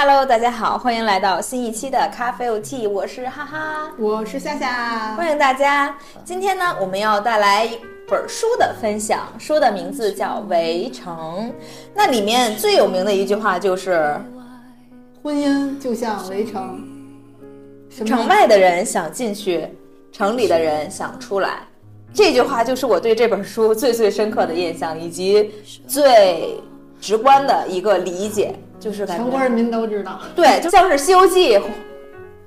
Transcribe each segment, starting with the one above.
Hello，大家好，欢迎来到新一期的咖啡 OT，我是哈哈，我是夏夏，欢迎大家。今天呢，我们要带来一本书的分享，书的名字叫《围城》。那里面最有名的一句话就是：“婚姻就像围城，城外的人想进去，城里的人想出来。”这句话就是我对这本书最最深刻的印象，以及最直观的一个理解。就是全国人民都知道，对，就像是《西游记》、《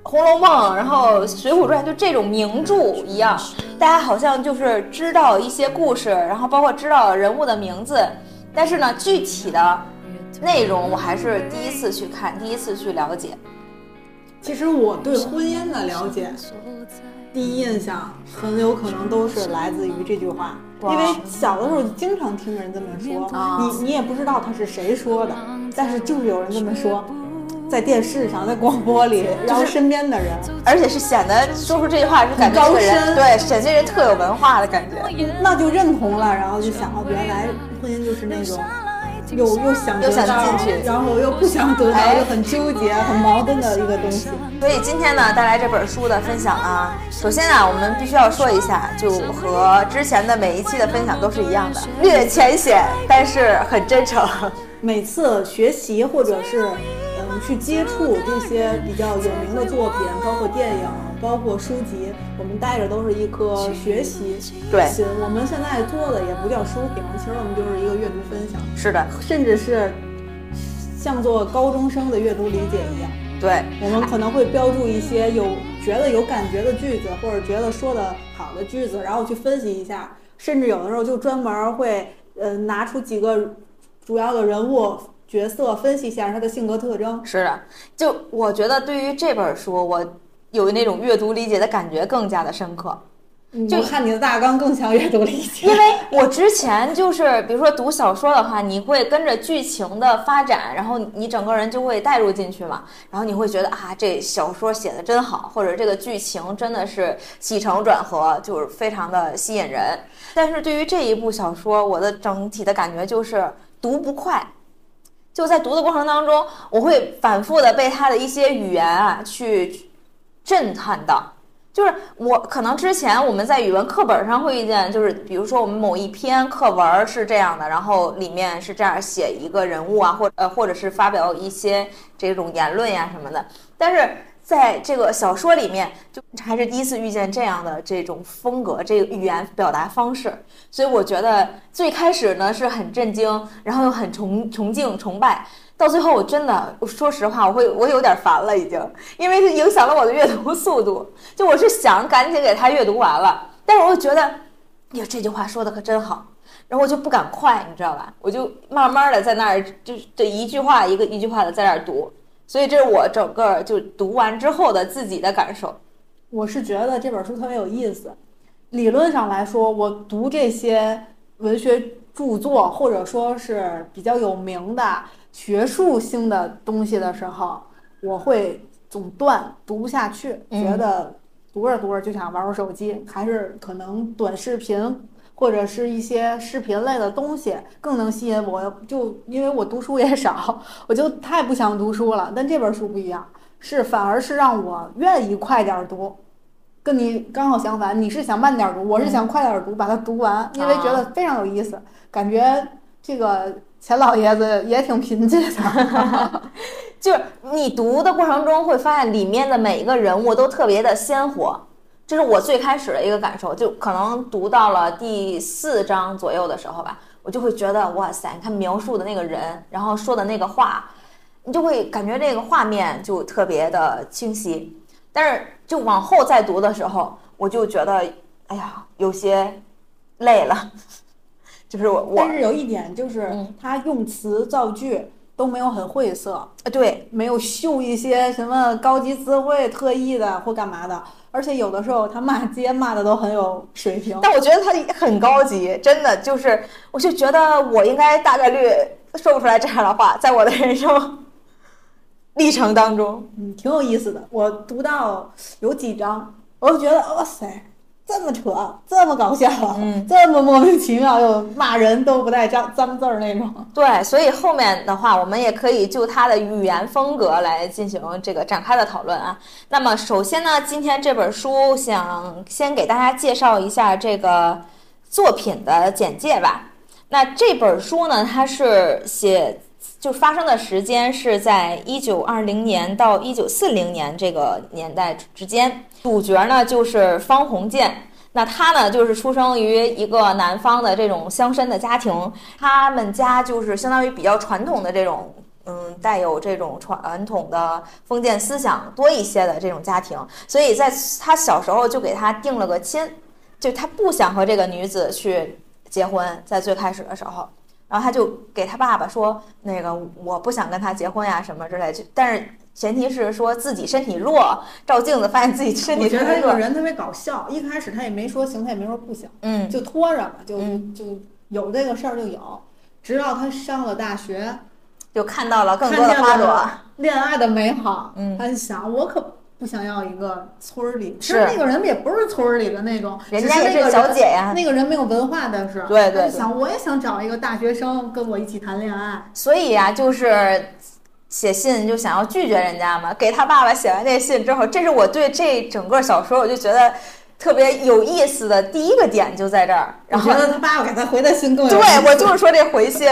红楼梦》，然后《水浒传》，就这种名著一样，大家好像就是知道一些故事，然后包括知道人物的名字，但是呢，具体的内容我还是第一次去看，第一次去了解。其实我对婚姻的了解，第一印象很有可能都是来自于这句话。因为小的时候经常听人这么说，你你也不知道他是谁说的，但是就是有人这么说，在电视上，在广播里，然后身边的人，而且是显得说出这句话是感觉高深，对，显这人特有文化的感觉，那就认同了，然后就想到原来婚姻就是那种。又又想又想进去，然后又不想得到，又很纠结、很矛盾的一个东西。所以今天呢，带来这本书的分享呢，首先啊，我们必须要说一下，就和之前的每一期的分享都是一样的，略浅显，但是很真诚。每次学习或者是嗯去接触这些比较有名的作品，包括电影。包括书籍，我们带着都是一颗学习心。我们现在做的也不叫书评，其实我们就是一个阅读分享。是的，甚至是像做高中生的阅读理解一样。对，我们可能会标注一些有觉得有感觉的句子，或者觉得说的好的句子，然后去分析一下。甚至有的时候就专门会呃拿出几个主要的人物角色，分析一下他的性格特征。是的，就我觉得对于这本书，我。有那种阅读理解的感觉更加的深刻，就看你的大纲更像阅读理解。因为我之前就是，比如说读小说的话，你会跟着剧情的发展，然后你整个人就会带入进去嘛，然后你会觉得啊，这小说写的真好，或者这个剧情真的是起承转合，就是非常的吸引人。但是对于这一部小说，我的整体的感觉就是读不快，就在读的过程当中，我会反复的被他的一些语言啊去。震撼到，就是我可能之前我们在语文课本上会遇见，就是比如说我们某一篇课文是这样的，然后里面是这样写一个人物啊，或呃或者是发表一些这种言论呀什么的。但是在这个小说里面，就还是第一次遇见这样的这种风格，这个语言表达方式。所以我觉得最开始呢是很震惊，然后又很崇崇敬崇拜。到最后，我真的，说实话，我会，我有点烦了，已经，因为是影响了我的阅读速度。就我是想赶紧给他阅读完了，但是我又觉得，呀，这句话说的可真好，然后我就不敢快，你知道吧？我就慢慢的在那儿，就这一句话一个一句话的在那儿读。所以这是我整个就读完之后的自己的感受。我是觉得这本书特别有意思。理论上来说，我读这些文学著作，或者说是比较有名的。学术性的东西的时候，我会总断读不下去，觉得读着读着就想玩会手机，还是可能短视频或者是一些视频类的东西更能吸引我。就因为我读书也少，我就太不想读书了。但这本书不一样，是反而是让我愿意快点读，跟你刚好相反。你是想慢点读，我是想快点读，把它读完，因为觉得非常有意思，感觉这个。钱老爷子也挺贫瘠的，就是你读的过程中会发现里面的每一个人物都特别的鲜活，这是我最开始的一个感受。就可能读到了第四章左右的时候吧，我就会觉得哇塞，你看描述的那个人，然后说的那个话，你就会感觉这个画面就特别的清晰。但是就往后再读的时候，我就觉得哎呀，有些累了。就是我，但是有一点就是，他用词造句都没有很晦涩啊，对，没有秀一些什么高级词汇，特意的或干嘛的，而且有的时候他骂街骂的都很有水平。但我觉得他很高级，真的就是，我就觉得我应该大概率说不出来这样的话，在我的人生历程当中，嗯，挺有意思的。我读到有几章，我就觉得哇塞。这么扯，这么搞笑，嗯，这么莫名其妙又骂人都不带脏脏字儿那种。对，所以后面的话，我们也可以就他的语言风格来进行这个展开的讨论啊。那么首先呢，今天这本书想先给大家介绍一下这个作品的简介吧。那这本书呢，它是写就发生的时间是在一九二零年到一九四零年这个年代之间。主角呢就是方鸿渐，那他呢就是出生于一个南方的这种乡绅的家庭，他们家就是相当于比较传统的这种，嗯，带有这种传统的封建思想多一些的这种家庭，所以在他小时候就给他定了个亲，就他不想和这个女子去结婚，在最开始的时候，然后他就给他爸爸说，那个我不想跟他结婚呀什么之类，就但是。前提是说自己身体弱，照镜子发现自己身体弱。我觉得他这个人特别搞笑，一开始他也没说行，他也没说不行，嗯，就拖着嘛，就就有这个事儿就有，直到他上了大学，就看到了更多的花朵，恋爱的美好。嗯，他就想，我可不想要一个村儿里，其实那个人也不是村儿里的那种，人家也是小姐呀。那个人没有文化但是，对对。想，我也想找一个大学生跟我一起谈恋爱。所以呀，就是。写信就想要拒绝人家嘛？给他爸爸写完这信之后，这是我对这整个小说我就觉得特别有意思的第一个点就在这儿。然后他爸爸给他回的信更有对我就是说这回信，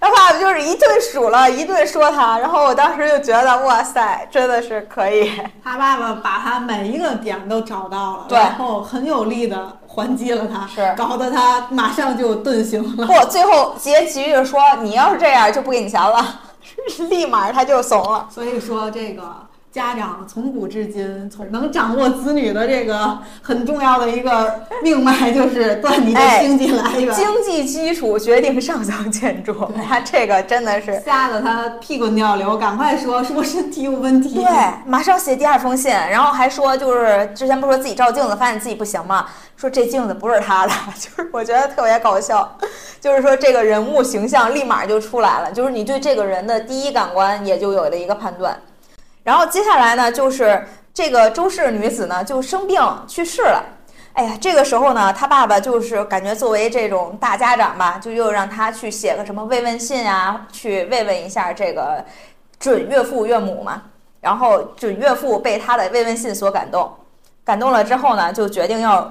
他爸爸就是一顿数了一顿说他，然后我当时就觉得哇塞，真的是可以。他爸爸把他每一个点都找到了，然后很有力的还击了他，是搞得他马上就顿醒了。不，最后结局就说你要是这样就不给你钱了。立马他就怂了，所以说这个家长从古至今，从能掌握子女的这个很重要的一个命脉，就是断你的经济来源。经济基础决定上层建筑，他这个真的是吓得他屁滚尿流，赶快说说身体有问题。对，马上写第二封信，然后还说就是之前不是说自己照镜子发现自己不行吗？说这镜子不是他的，就是我觉得特别搞笑。就是说，这个人物形象立马就出来了，就是你对这个人的第一感官也就有了一个判断。然后接下来呢，就是这个周氏女子呢就生病去世了。哎呀，这个时候呢，他爸爸就是感觉作为这种大家长吧，就又让他去写个什么慰问信啊，去慰问一下这个准岳父岳母嘛。然后准岳父被他的慰问信所感动，感动了之后呢，就决定要。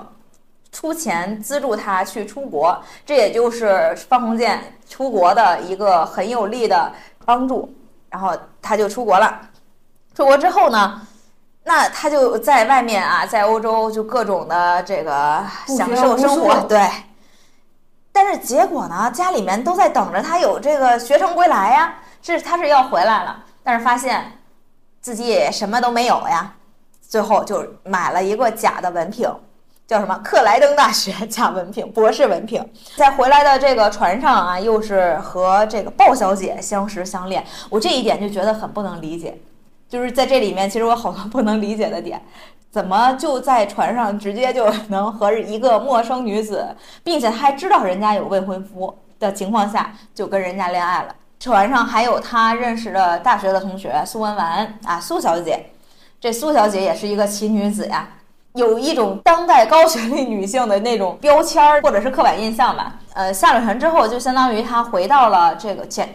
出钱资助他去出国，这也就是方鸿渐出国的一个很有力的帮助。然后他就出国了。出国之后呢，那他就在外面啊，在欧洲就各种的这个享受生活。对。但是结果呢，家里面都在等着他有这个学成归来呀，是他是要回来了，但是发现自己也什么都没有呀，最后就买了一个假的文凭。叫什么？克莱登大学 假文凭，博士文凭。在回来的这个船上啊，又是和这个鲍小姐相识相恋。我这一点就觉得很不能理解，就是在这里面，其实我好多不能理解的点，怎么就在船上直接就能和一个陌生女子，并且还知道人家有未婚夫的情况下，就跟人家恋爱了？船上还有他认识的大学的同学苏文纨啊，苏小姐。这苏小姐也是一个奇女子呀。有一种当代高学历女性的那种标签儿，或者是刻板印象吧。呃，下了船之后，就相当于她回到了这个前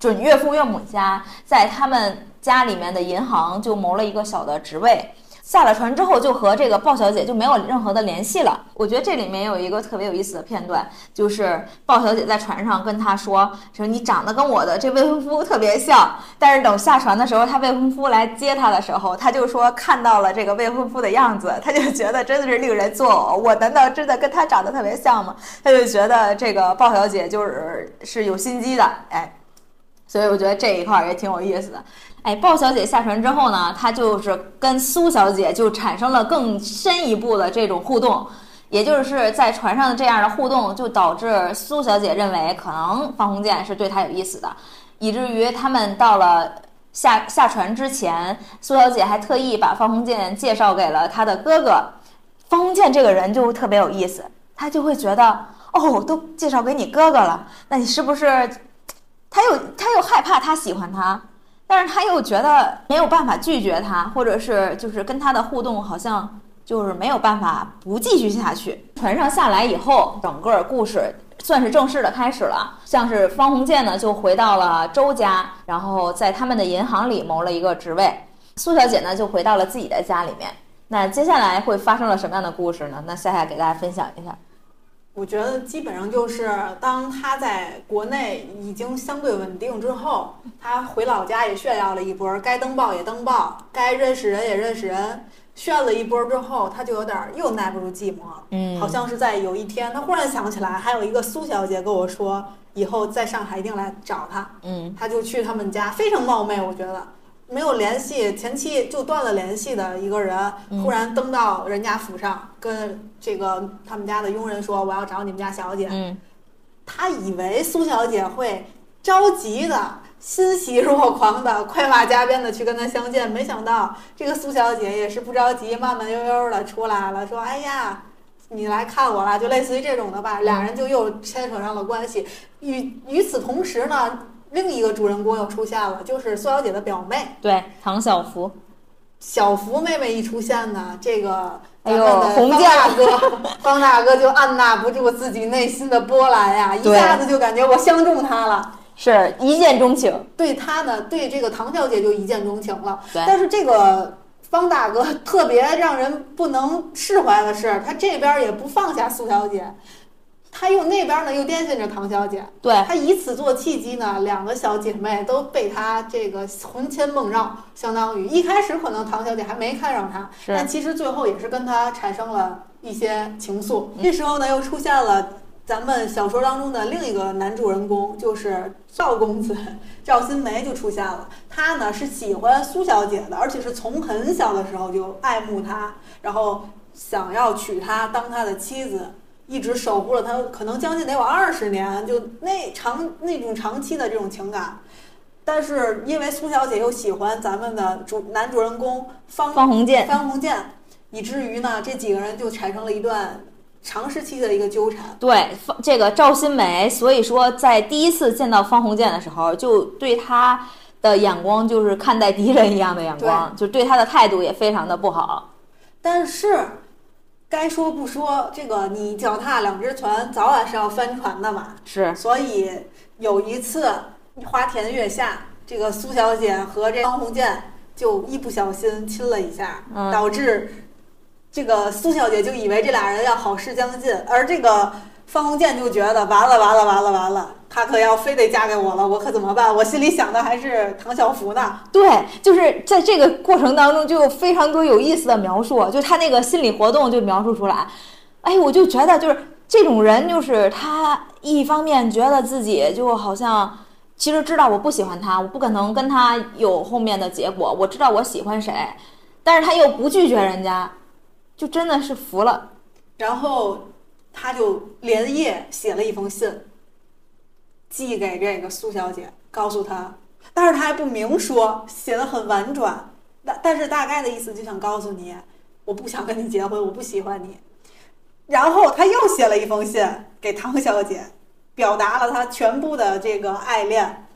准岳父岳母家，在他们家里面的银行就谋了一个小的职位。下了船之后，就和这个鲍小姐就没有任何的联系了。我觉得这里面有一个特别有意思的片段，就是鲍小姐在船上跟他说：“说你长得跟我的这未婚夫特别像。”但是等下船的时候，他未婚夫来接他的时候，他就说看到了这个未婚夫的样子，他就觉得真的是令人作呕。我难道真的跟他长得特别像吗？他就觉得这个鲍小姐就是是有心机的，哎，所以我觉得这一块也挺有意思的。哎，鲍小姐下船之后呢，她就是跟苏小姐就产生了更深一步的这种互动，也就是在船上的这样的互动，就导致苏小姐认为可能方鸿渐是对她有意思的，以至于他们到了下下船之前，苏小姐还特意把方鸿渐介绍给了她的哥哥。方鸿渐这个人就特别有意思，他就会觉得哦，都介绍给你哥哥了，那你是不是他又他又害怕他喜欢他？但是他又觉得没有办法拒绝他，或者是就是跟他的互动好像就是没有办法不继续下去。船上下来以后，整个故事算是正式的开始了。像是方鸿渐呢，就回到了周家，然后在他们的银行里谋了一个职位。苏小姐呢，就回到了自己的家里面。那接下来会发生了什么样的故事呢？那夏夏给大家分享一下。我觉得基本上就是当他在国内已经相对稳定之后，他回老家也炫耀了一波，该登报也登报，该认识人也认识人，炫了一波之后，他就有点又耐不住寂寞了。嗯好像是在有一天，他忽然想起来，还有一个苏小姐跟我说，以后在上海一定来找他。嗯他就去他们家，非常冒昧，我觉得没有联系，前期就断了联系的一个人，嗯忽然登到人家府上，跟这个他们家的佣人说：“我要找你们家小姐。嗯他以为苏小姐会着急的、欣喜若狂的、快马加鞭的去跟他相见，没想到这个苏小姐也是不着急，慢慢悠悠的出来了，说：“哎呀。”你来看我了，就类似于这种的吧，俩人就又牵扯上了关系。与与此同时呢，另一个主人公又出现了，就是苏小姐的表妹对，唐小福。小福妹妹一出现呢，这个咱们的方大哥，方大哥就按捺不住自己内心的波澜呀，一下子就感觉我相中他了。是一见钟情。对他呢，对这个唐小姐就一见钟情了。对但是这个方大哥特别让人不能释怀的是，他这边也不放下苏小姐，他又那边呢又惦记着唐小姐。对，他以此做契机呢，两个小姐妹都被他这个魂牵梦绕，相当于一开始可能唐小姐还没看上他，但其实最后也是跟他产生了一些情愫。嗯这时候呢，又出现了咱们小说当中的另一个男主人公，就是赵公子赵新梅就出现了。他呢是喜欢苏小姐的，而且是从很小的时候就爱慕她，然后想要娶她当他的妻子。一直守护了他，可能将近得有二十年，就那长那种长期的这种情感。但是因为苏小姐又喜欢咱们的主男主人公方方鸿渐。方鸿渐，以至于呢这几个人就产生了一段长时期的一个纠缠。对，方这个赵新梅，所以说在第一次见到方鸿渐的时候，就对他的眼光就是看待敌人一样的眼光，就对他的态度也非常的不好。但是该说不说，这个你脚踏两只船，早晚是要翻船的嘛。是，所以有一次花田月下，这个苏小姐和这方鸿渐就一不小心亲了一下，嗯导致这个苏小姐就以为这俩人要好事将近，而这个方鸿渐就觉得完了完了完了完了，她可要非得嫁给我了，我可怎么办？我心里想的还是唐小福呢。对，就是在这个过程当中就有非常多有意思的描述，就他那个心理活动就描述出来。哎，我就觉得就是这种人，就是他一方面觉得自己就好像其实知道我不喜欢他，我不可能跟他有后面的结果，我知道我喜欢谁，但是他又不拒绝人家，就真的是服了。然后他就连夜写了一封信，寄给这个苏小姐，告诉她，但是他还不明说，写的很婉转，但但是大概的意思就想告诉你，我不想跟你结婚，我不喜欢你。然后他又写了一封信给唐小姐，表达了他全部的这个爱恋，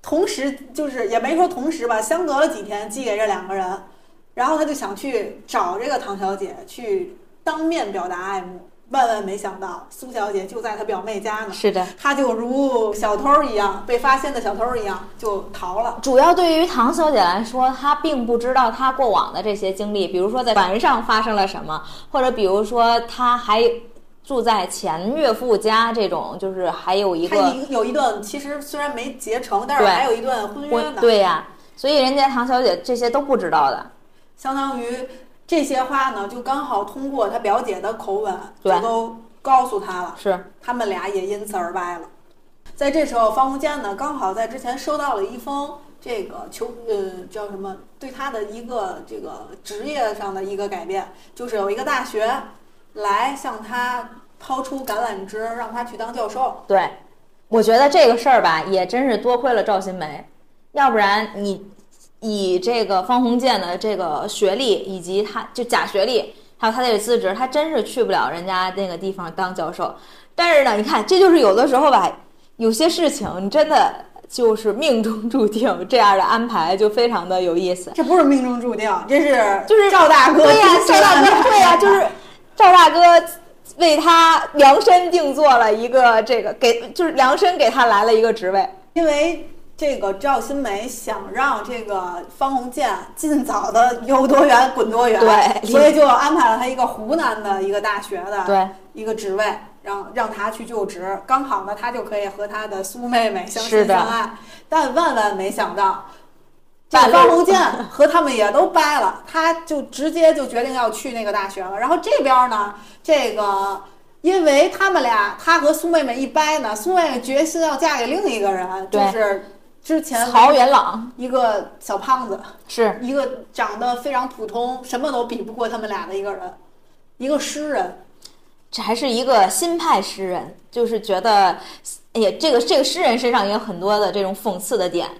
同时就是也没说同时吧，相隔了几天寄给这两个人，然后他就想去找这个唐小姐去当面表达爱慕，万万没想到苏小姐就在她表妹家呢，是的，她就如小偷一样被发现的小偷一样就逃了。主要对于唐小姐来说，她并不知道她过往的这些经历，比如说在船上发生了什么，或者比如说她还住在前岳父家这种，就是还有一个有一段其实虽然没结成，但是还有一段婚约，呢。对呀、所以人家唐小姐这些都不知道的。相当于这些话呢，就刚好通过他表姐的口吻，对就都告诉他了。是，他们俩也因此而掰了。在这时候，方鸿渐呢，刚好在之前收到了一封这个求呃叫什么，对他的一个这个职业上的一个改变，就是有一个大学来向他抛出橄榄枝，让他去当教授。对，我觉得这个事儿吧，也真是多亏了赵新梅，要不然你以这个方鸿渐的这个学历以及他就假学历，还有他这个资质，他真是去不了人家那个地方当教授。但是呢，你看，这就是有的时候吧，有些事情你真的就是命中注定，这样的安排就非常的有意思。这不是命中注定，这是 就是赵大哥对呀、赵大哥，对呀、就是赵大哥为他量身定做了一个这个给，就是量身给他来了一个职位。因为这个赵新梅想让这个方鸿渐尽早的游多远滚多远，对所以就安排了他一个湖南的一个大学的对一个职位，让让他去就职，刚好呢，他就可以和他的苏妹妹相亲相爱。但万万没想到，这个方鸿渐和他们也都掰了，他就直接就决定要去那个大学了。然后这边呢，这个因为他们俩，他和苏妹妹一掰呢，苏妹妹决心要嫁给另一个人，就是之前曹元朗一个小胖子，是一个长得非常普通，什么都比不过他们俩的一个人，一个诗人。这还是一个新派诗人，就是觉得，哎呀，这个这个诗人身上也有很多的这种讽刺的点，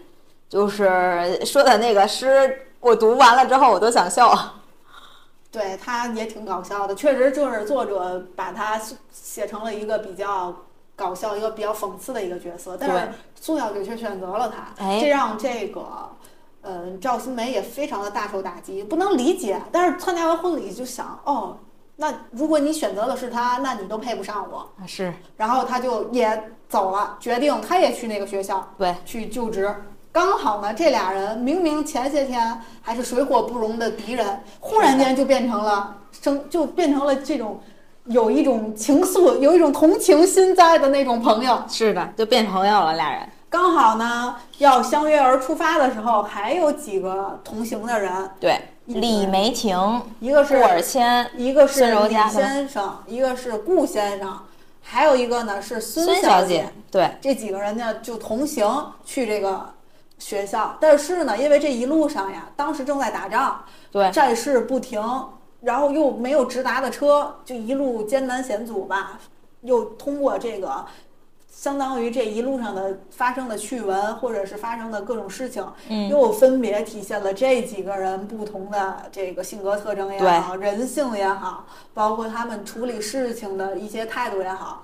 就是说的那个诗，我读完了之后我都想笑。对他也挺搞笑的，确实就是作者把他写成了一个比较搞笑、一个比较讽刺的一个角色，但是苏小姐却选择了他，哎这让这个呃赵新梅也非常的大受打击，不能理解。但是参加完婚礼就想，哦，那如果你选择的是他，那你都配不上我。是然后他就也走了，决定他也去那个学校对，去就职。刚好呢，这俩人明明前些天还是水火不容的敌人，忽然间就变成了生，就变成了这种有一种情愫、有一种同情心在的那种朋友。是的，就变朋友了，俩人。刚好呢，要相约而出发的时候，还有几个同行的人，对，李梅婷、一个是顾尔谦、一个是孙柔李嘉先生，一个是顾先生，还有一个呢是孙孙小姐，对，这几个人呢就同行去这个学校，但是呢，因为这一路上呀，当时正在打仗，对，战事不停，然后又没有直达的车，就一路艰难险阻吧，又通过这个。相当于这一路上的发生的趣闻，或者是发生的各种事情，嗯，又分别体现了这几个人不同的这个性格特征也好，人性也好，包括他们处理事情的一些态度也好。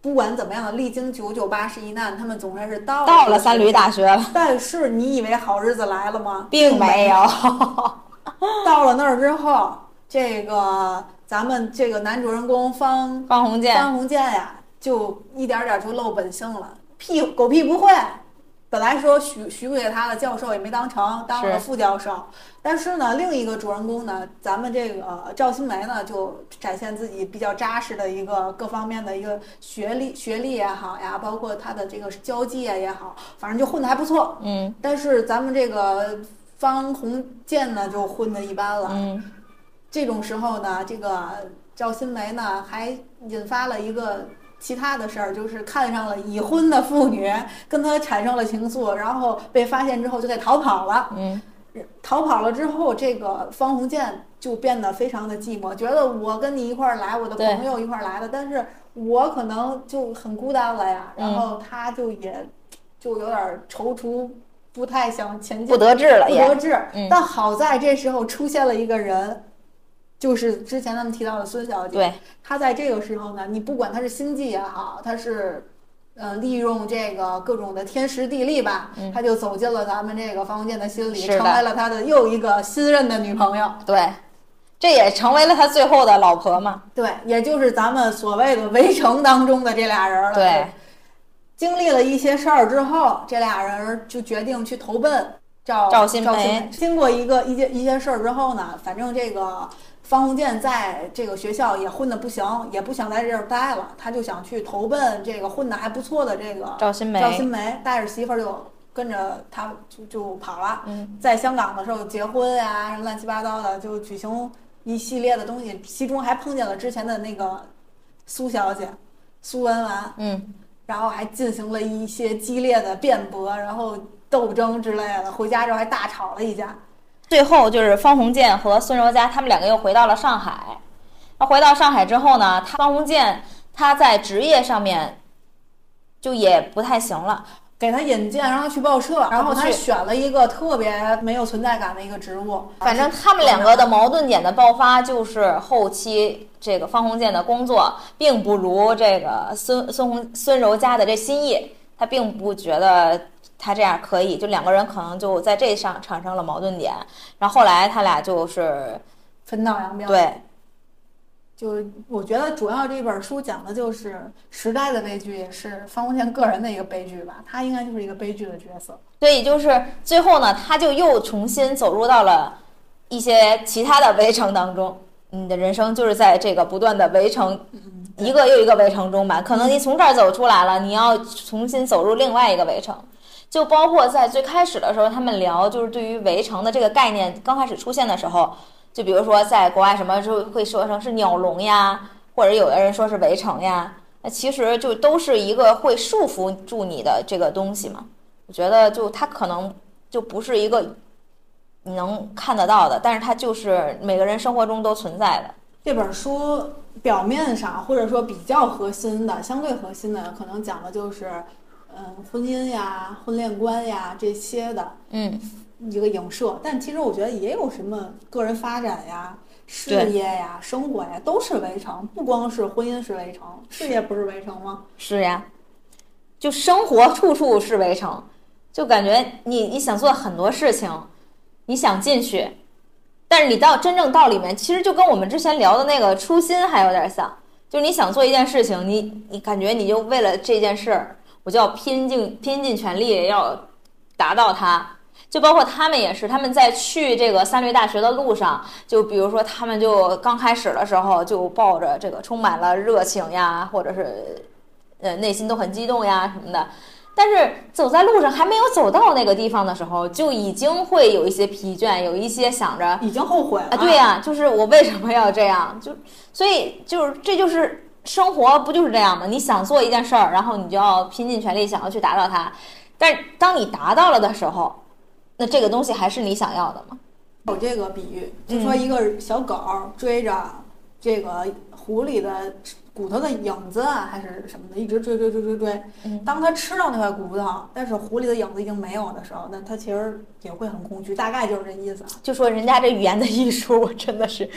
不管怎么样，历经九九八十一难，他们总算是到到了三驴大学了，但是你以为好日子来了吗？并没有。到了那儿之后，这个咱们这个男主人公方方鸿渐，方鸿渐呀，就一点点就露本性了，屁狗屁不会。本来说许许给他的教授也没当成，当了是副教授。但是呢，另一个主人公呢，咱们这个赵新梅呢，就展现自己比较扎实的一个各方面的一个学历学历也好呀，包括他的这个交际啊也好，反正就混得还不错。嗯但是咱们这个方鸿渐呢，就混的一般了。嗯，这种时候呢，这个赵新梅呢还引发了一个其他的事儿，就是看上了已婚的妇女，跟他产生了情愫，然后被发现之后就得逃跑了。嗯，逃跑了之后，这个方鸿渐就变得非常的寂寞，觉得我跟你一块儿来，我的朋友一块儿来的，但是我可能就很孤单了呀。嗯然后他就也就有点踌躇，不太想前进，不得志了也。不得志。嗯但好在这时候出现了一个人，就是之前咱们提到的孙小姐。对，她在这个时候呢，你不管她是心计也好，她是。呃，利用这个各种的天时地利吧，嗯她就走进了咱们这个方鸿渐的心里，成为了他的又一个新任的女朋友。对，这也成为了他最后的老婆嘛。对，也就是咱们所谓的围城当中的这俩人了。对，经历了一些事儿之后，这俩人就决定去投奔赵赵新。经过一个一些一些事儿之后呢，反正这个方鸿渐在这个学校也混的不行，也不想在这儿待了，他就想去投奔这个混的还不错的这个赵新梅，赵新梅，带着媳妇儿就跟着他就就跑了。嗯，在香港的时候结婚呀、乱七八糟的，就举行一系列的东西，其中还碰见了之前的那个苏小姐苏文纨，嗯，然后还进行了一些激烈的辩驳，然后斗争之类的。回家之后还大吵了一架。最后就是方鸿渐和孙柔嘉他们两个又回到了上海。那回到上海之后呢，方鸿渐他在职业上面就也不太行了。给他引荐，让他去报社，然后他选了一个特别没有存在感的一个职务。反正他们两个的矛盾点的爆发，就是后期这个方鸿渐的工作并不如这个孙孙红孙柔嘉的这心意，他并不觉得他这样可以，就两个人可能就在这上产生了矛盾点，然后后来他俩就是分道扬镳。对，就我觉得主要这本书讲的就是时代的悲剧，也是方鸿渐个人的一个悲剧吧。他应该就是一个悲剧的角色。所以就是最后呢，他就又重新走入到了一些其他的围城当中。你的人生就是在这个不断的围城，一个又一个围城中吧。可能你从这儿走出来了，你要重新走入另外一个围城。就包括在最开始的时候，他们聊就是对于围城的这个概念刚开始出现的时候，就比如说在国外什么就会说成是鸟笼呀，或者有的人说是围城呀，那其实就都是一个会束缚住你的这个东西嘛。我觉得就它可能就不是一个你能看得到的，但是它就是每个人生活中都存在的。这本书表面上或者说比较核心的、相对核心的，可能讲的就是，嗯，婚姻呀、婚恋观呀这些的嗯，一个影射。但其实我觉得也有什么个人发展呀、事业呀、生活呀，都是围城，不光是婚姻是围城，事业不是围城吗？是呀，就生活处处是围城，就感觉你你想做很多事情，你想进去，但是你到真正到里面，其实就跟我们之前聊的那个初心还有点像，就是你想做一件事情，你你感觉你就为了这件事儿，我就要拼尽拼尽全力要达到它。就包括他们也是，他们在去这个三律大学的路上，就比如说他们就刚开始的时候就抱着这个充满了热情呀，或者是呃内心都很激动呀什么的，但是走在路上还没有走到那个地方的时候，就已经会有一些疲倦，有一些想着已经后悔了。啊，对呀、就是我为什么要这样？就所以就是这就是生活不就是这样吗？你想做一件事儿，然后你就要拼尽全力想要去达到它，但是当你达到了的时候，那这个东西还是你想要的吗？有这个比喻，就说一个小狗儿追着这个狐狸的骨头的影子啊，还是什么的，一直追追追追追。嗯当它吃到那块骨头，但是狐狸的影子已经没有的时候，那它其实也会很空虚，大概就是这意思啊。就说人家这语言的艺术，我真的是。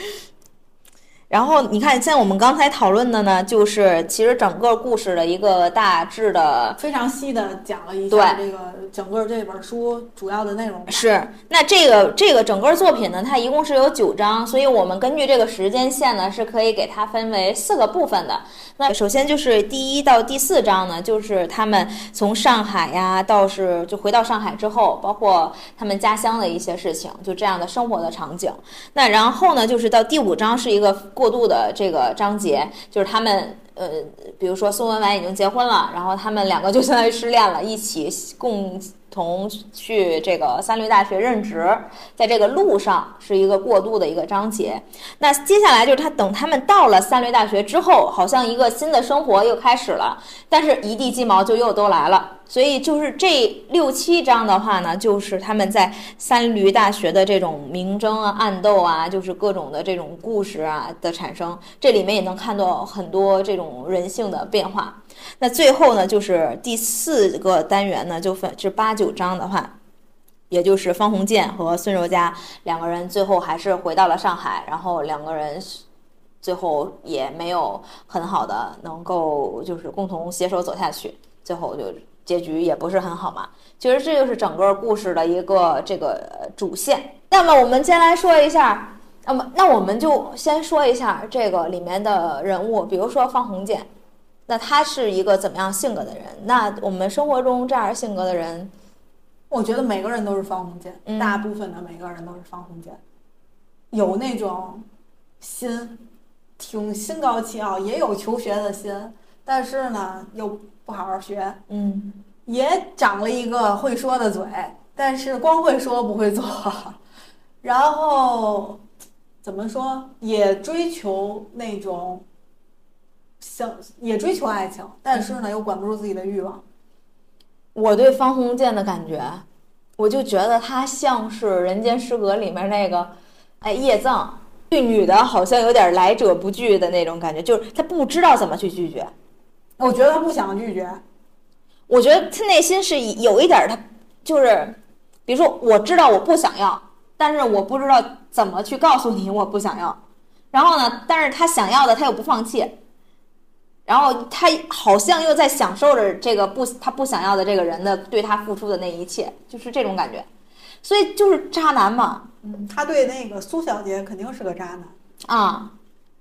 然后你看，像我们刚才讨论的呢，就是其实整个故事的一个大致的非常细的讲了一对下这个整个这本书主要的内容。是，那这个这个整个作品呢，它一共是有九章，所以我们根据这个时间线呢，是可以给它分为四个部分的。那首先就是第一到第四章呢，就是他们从上海呀到是就回到上海之后，包括他们家乡的一些事情，就这样的生活的场景。那然后呢，就是到第五章是一个过渡的这个章节，就是他们呃，比如说宋文婉已经结婚了，然后他们两个就相当于失恋了，一起共从去这个三律大学任职，在这个路上是一个过渡的一个章节。那接下来就是他等他们到了三律大学之后，好像一个新的生活又开始了，但是一地鸡毛就又都来了。所以就是这六七章的话呢，就是他们在三驴大学的这种明争啊、暗斗啊，就是各种的这种故事啊的产生，这里面也能看到很多这种人性的变化。那最后呢，就是第四个单元呢，就分这八九章的话，也就是方鸿渐和孙柔嘉两个人最后还是回到了上海，然后两个人最后也没有很好的能够就是共同携手走下去，最后就结局也不是很好嘛。其实这就是整个故事的一个这个主线。那么我们先来说一下，那么那我们就先说一下这个里面的人物，比如说方鸿渐。那他是一个怎么样性格的人？那我们生活中这样性格的人，我觉得每个人都是方鸿渐，嗯大部分的每个人都是方鸿渐，有那种心，挺心高气傲，也有求学的心，但是呢又不好好学，嗯，也长了一个会说的嘴，但是光会说不会做，然后怎么说也追求那种。想也追求爱情，但是呢，又管不住自己的欲望。我对方鸿渐的感觉，我就觉得他像是《人间失格》里面那个，哎，叶藏对女的好像有点来者不拒的那种感觉，就是他不知道怎么去拒绝。我觉得他不想拒绝，我觉得他内心是有一点儿，他就是，比如说我知道我不想要，但是我不知道怎么去告诉你我不想要。然后呢，但是他想要的他又不放弃。然后他好像又在享受着这个不他不想要的这个人的对他付出的那一切，就是这种感觉。所以就是渣男嘛，嗯，他对那个苏小姐肯定是个渣男。啊，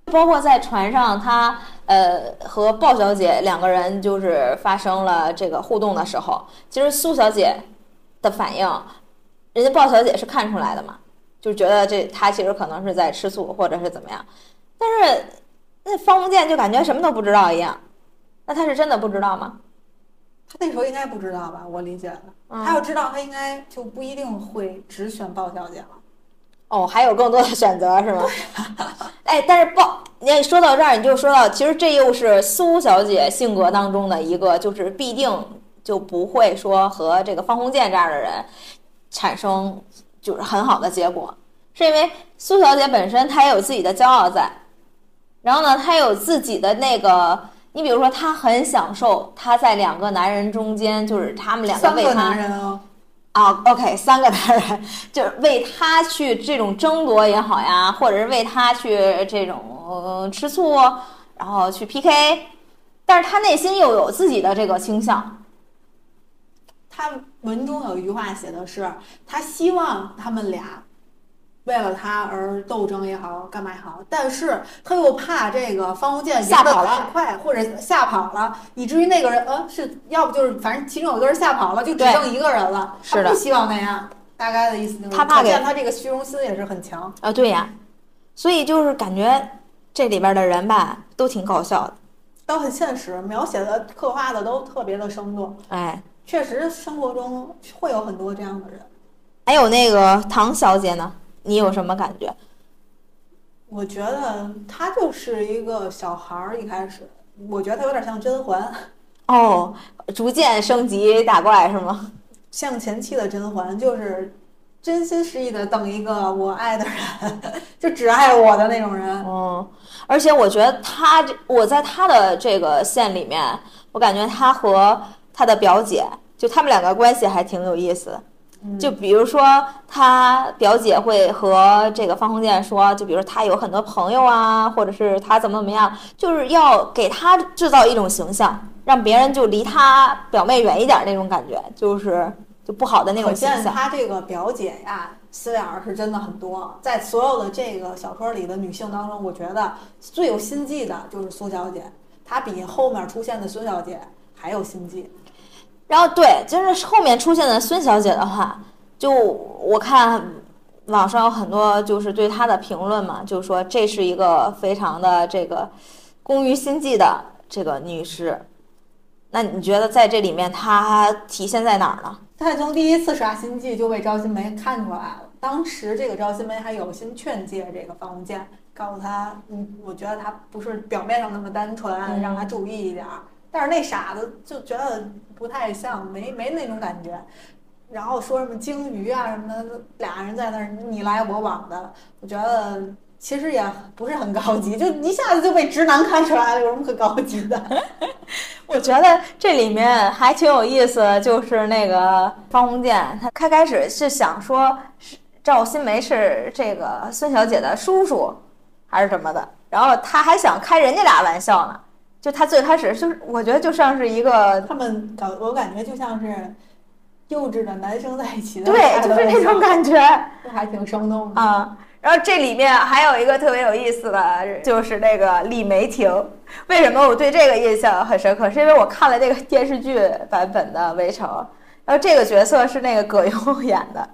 包括在船上，他呃和鲍小姐两个人就是发生了这个互动的时候，其实苏小姐的反应，人家鲍小姐是看出来的嘛，就觉得这他其实可能是在吃醋或者是怎么样，但是那方鸿渐就感觉什么都不知道一样，那他是真的不知道吗？他那时候应该不知道吧？我理解的，嗯他要知道，他应该就不一定会只选鲍小姐了。哦，还有更多的选择是吗？哎，但是鲍，你说到这儿，你就说到，其实这又是苏小姐性格当中的一个，就是必定就不会说和这个方鸿渐这样的人产生就是很好的结果，是因为苏小姐本身她也有自己的骄傲在，然后呢，她有自己的那个，你比如说，她很享受她在两个男人中间，就是他们两个三个为她男人哦，啊，OK，三个男人就是为他去这种争夺也好呀，或者是为他去这种、呃、吃醋，然后去 PK，但是他内心又有自己的这个倾向，他文中有一句话写的是，他希望他们俩为了他而斗争也好，干嘛也好，但是他又怕这个方鸿渐吓跑了快，或者吓跑了，以至于那个人，呃，是要不就是反正其中有一个人吓跑了，就只剩一个人了。是的他不希望那样，大概的意思就是，他怕见他这个虚荣心也是很强。啊，对呀，所以就是感觉这里边的人吧都挺搞笑的，都很现实，描写的、刻画的都特别的生动。哎，确实，生活中会有很多这样的人。还有那个唐小姐呢，你有什么感觉？我觉得他就是一个小孩儿，一开始，我觉得他有点像甄嬛，哦，逐渐升级打怪是吗？像前期的甄嬛，就是真心实意的等一个我爱的人，就只爱我的那种人。嗯，而且我觉得他这，我在他的这个线里面，我感觉他和他的表姐，就他们两个关系还挺有意思的。就比如说，他表姐会和这个方鸿渐说，就比如说他有很多朋友啊，或者是他怎么怎么样，就是要给他制造一种形象，让别人就离他表妹远一点那种感觉，就是就不好的那种形象。他这个表姐呀，心眼儿是真的很多。在所有的这个小说里的女性当中，我觉得最有心计的就是苏小姐，她比后面出现的孙小姐还有心计。然后对，就是后面出现的孙小姐的话，就我看网上有很多就是对她的评论嘛，就说这是一个非常的这个工于心计的这个女士。那你觉得在这里面她体现在哪儿呢？她从第一次耍心计就被赵新梅看出来了。当时这个赵新梅还有心劝诫这个方鸿渐，告诉他，嗯，我觉得他不是表面上那么单纯，嗯让他注意一点儿。但是那傻子就觉得不太像，没没那种感觉。然后说什么鲸鱼啊什么的，俩人在那儿你来我往的，我觉得其实也不是很高级，就一下子就被直男看出来了，有什么可高级的？我觉得这里面还挺有意思，就是那个方鸿渐，他开开始是想说是赵新梅是这个孙小姐的叔叔还是什么的，然后他还想开人家俩玩笑呢。就他最开始就是，我觉得就像是一个他们搞我感觉就像是幼稚的男生在一起的，对，就是那种感觉还挺生动的。啊。然后这里面还有一个特别有意思的，就是那个李梅婷。为什么我对这个印象很深刻？是因为我看了那个电视剧版本的《围城》，然后这个角色是那个葛优演的，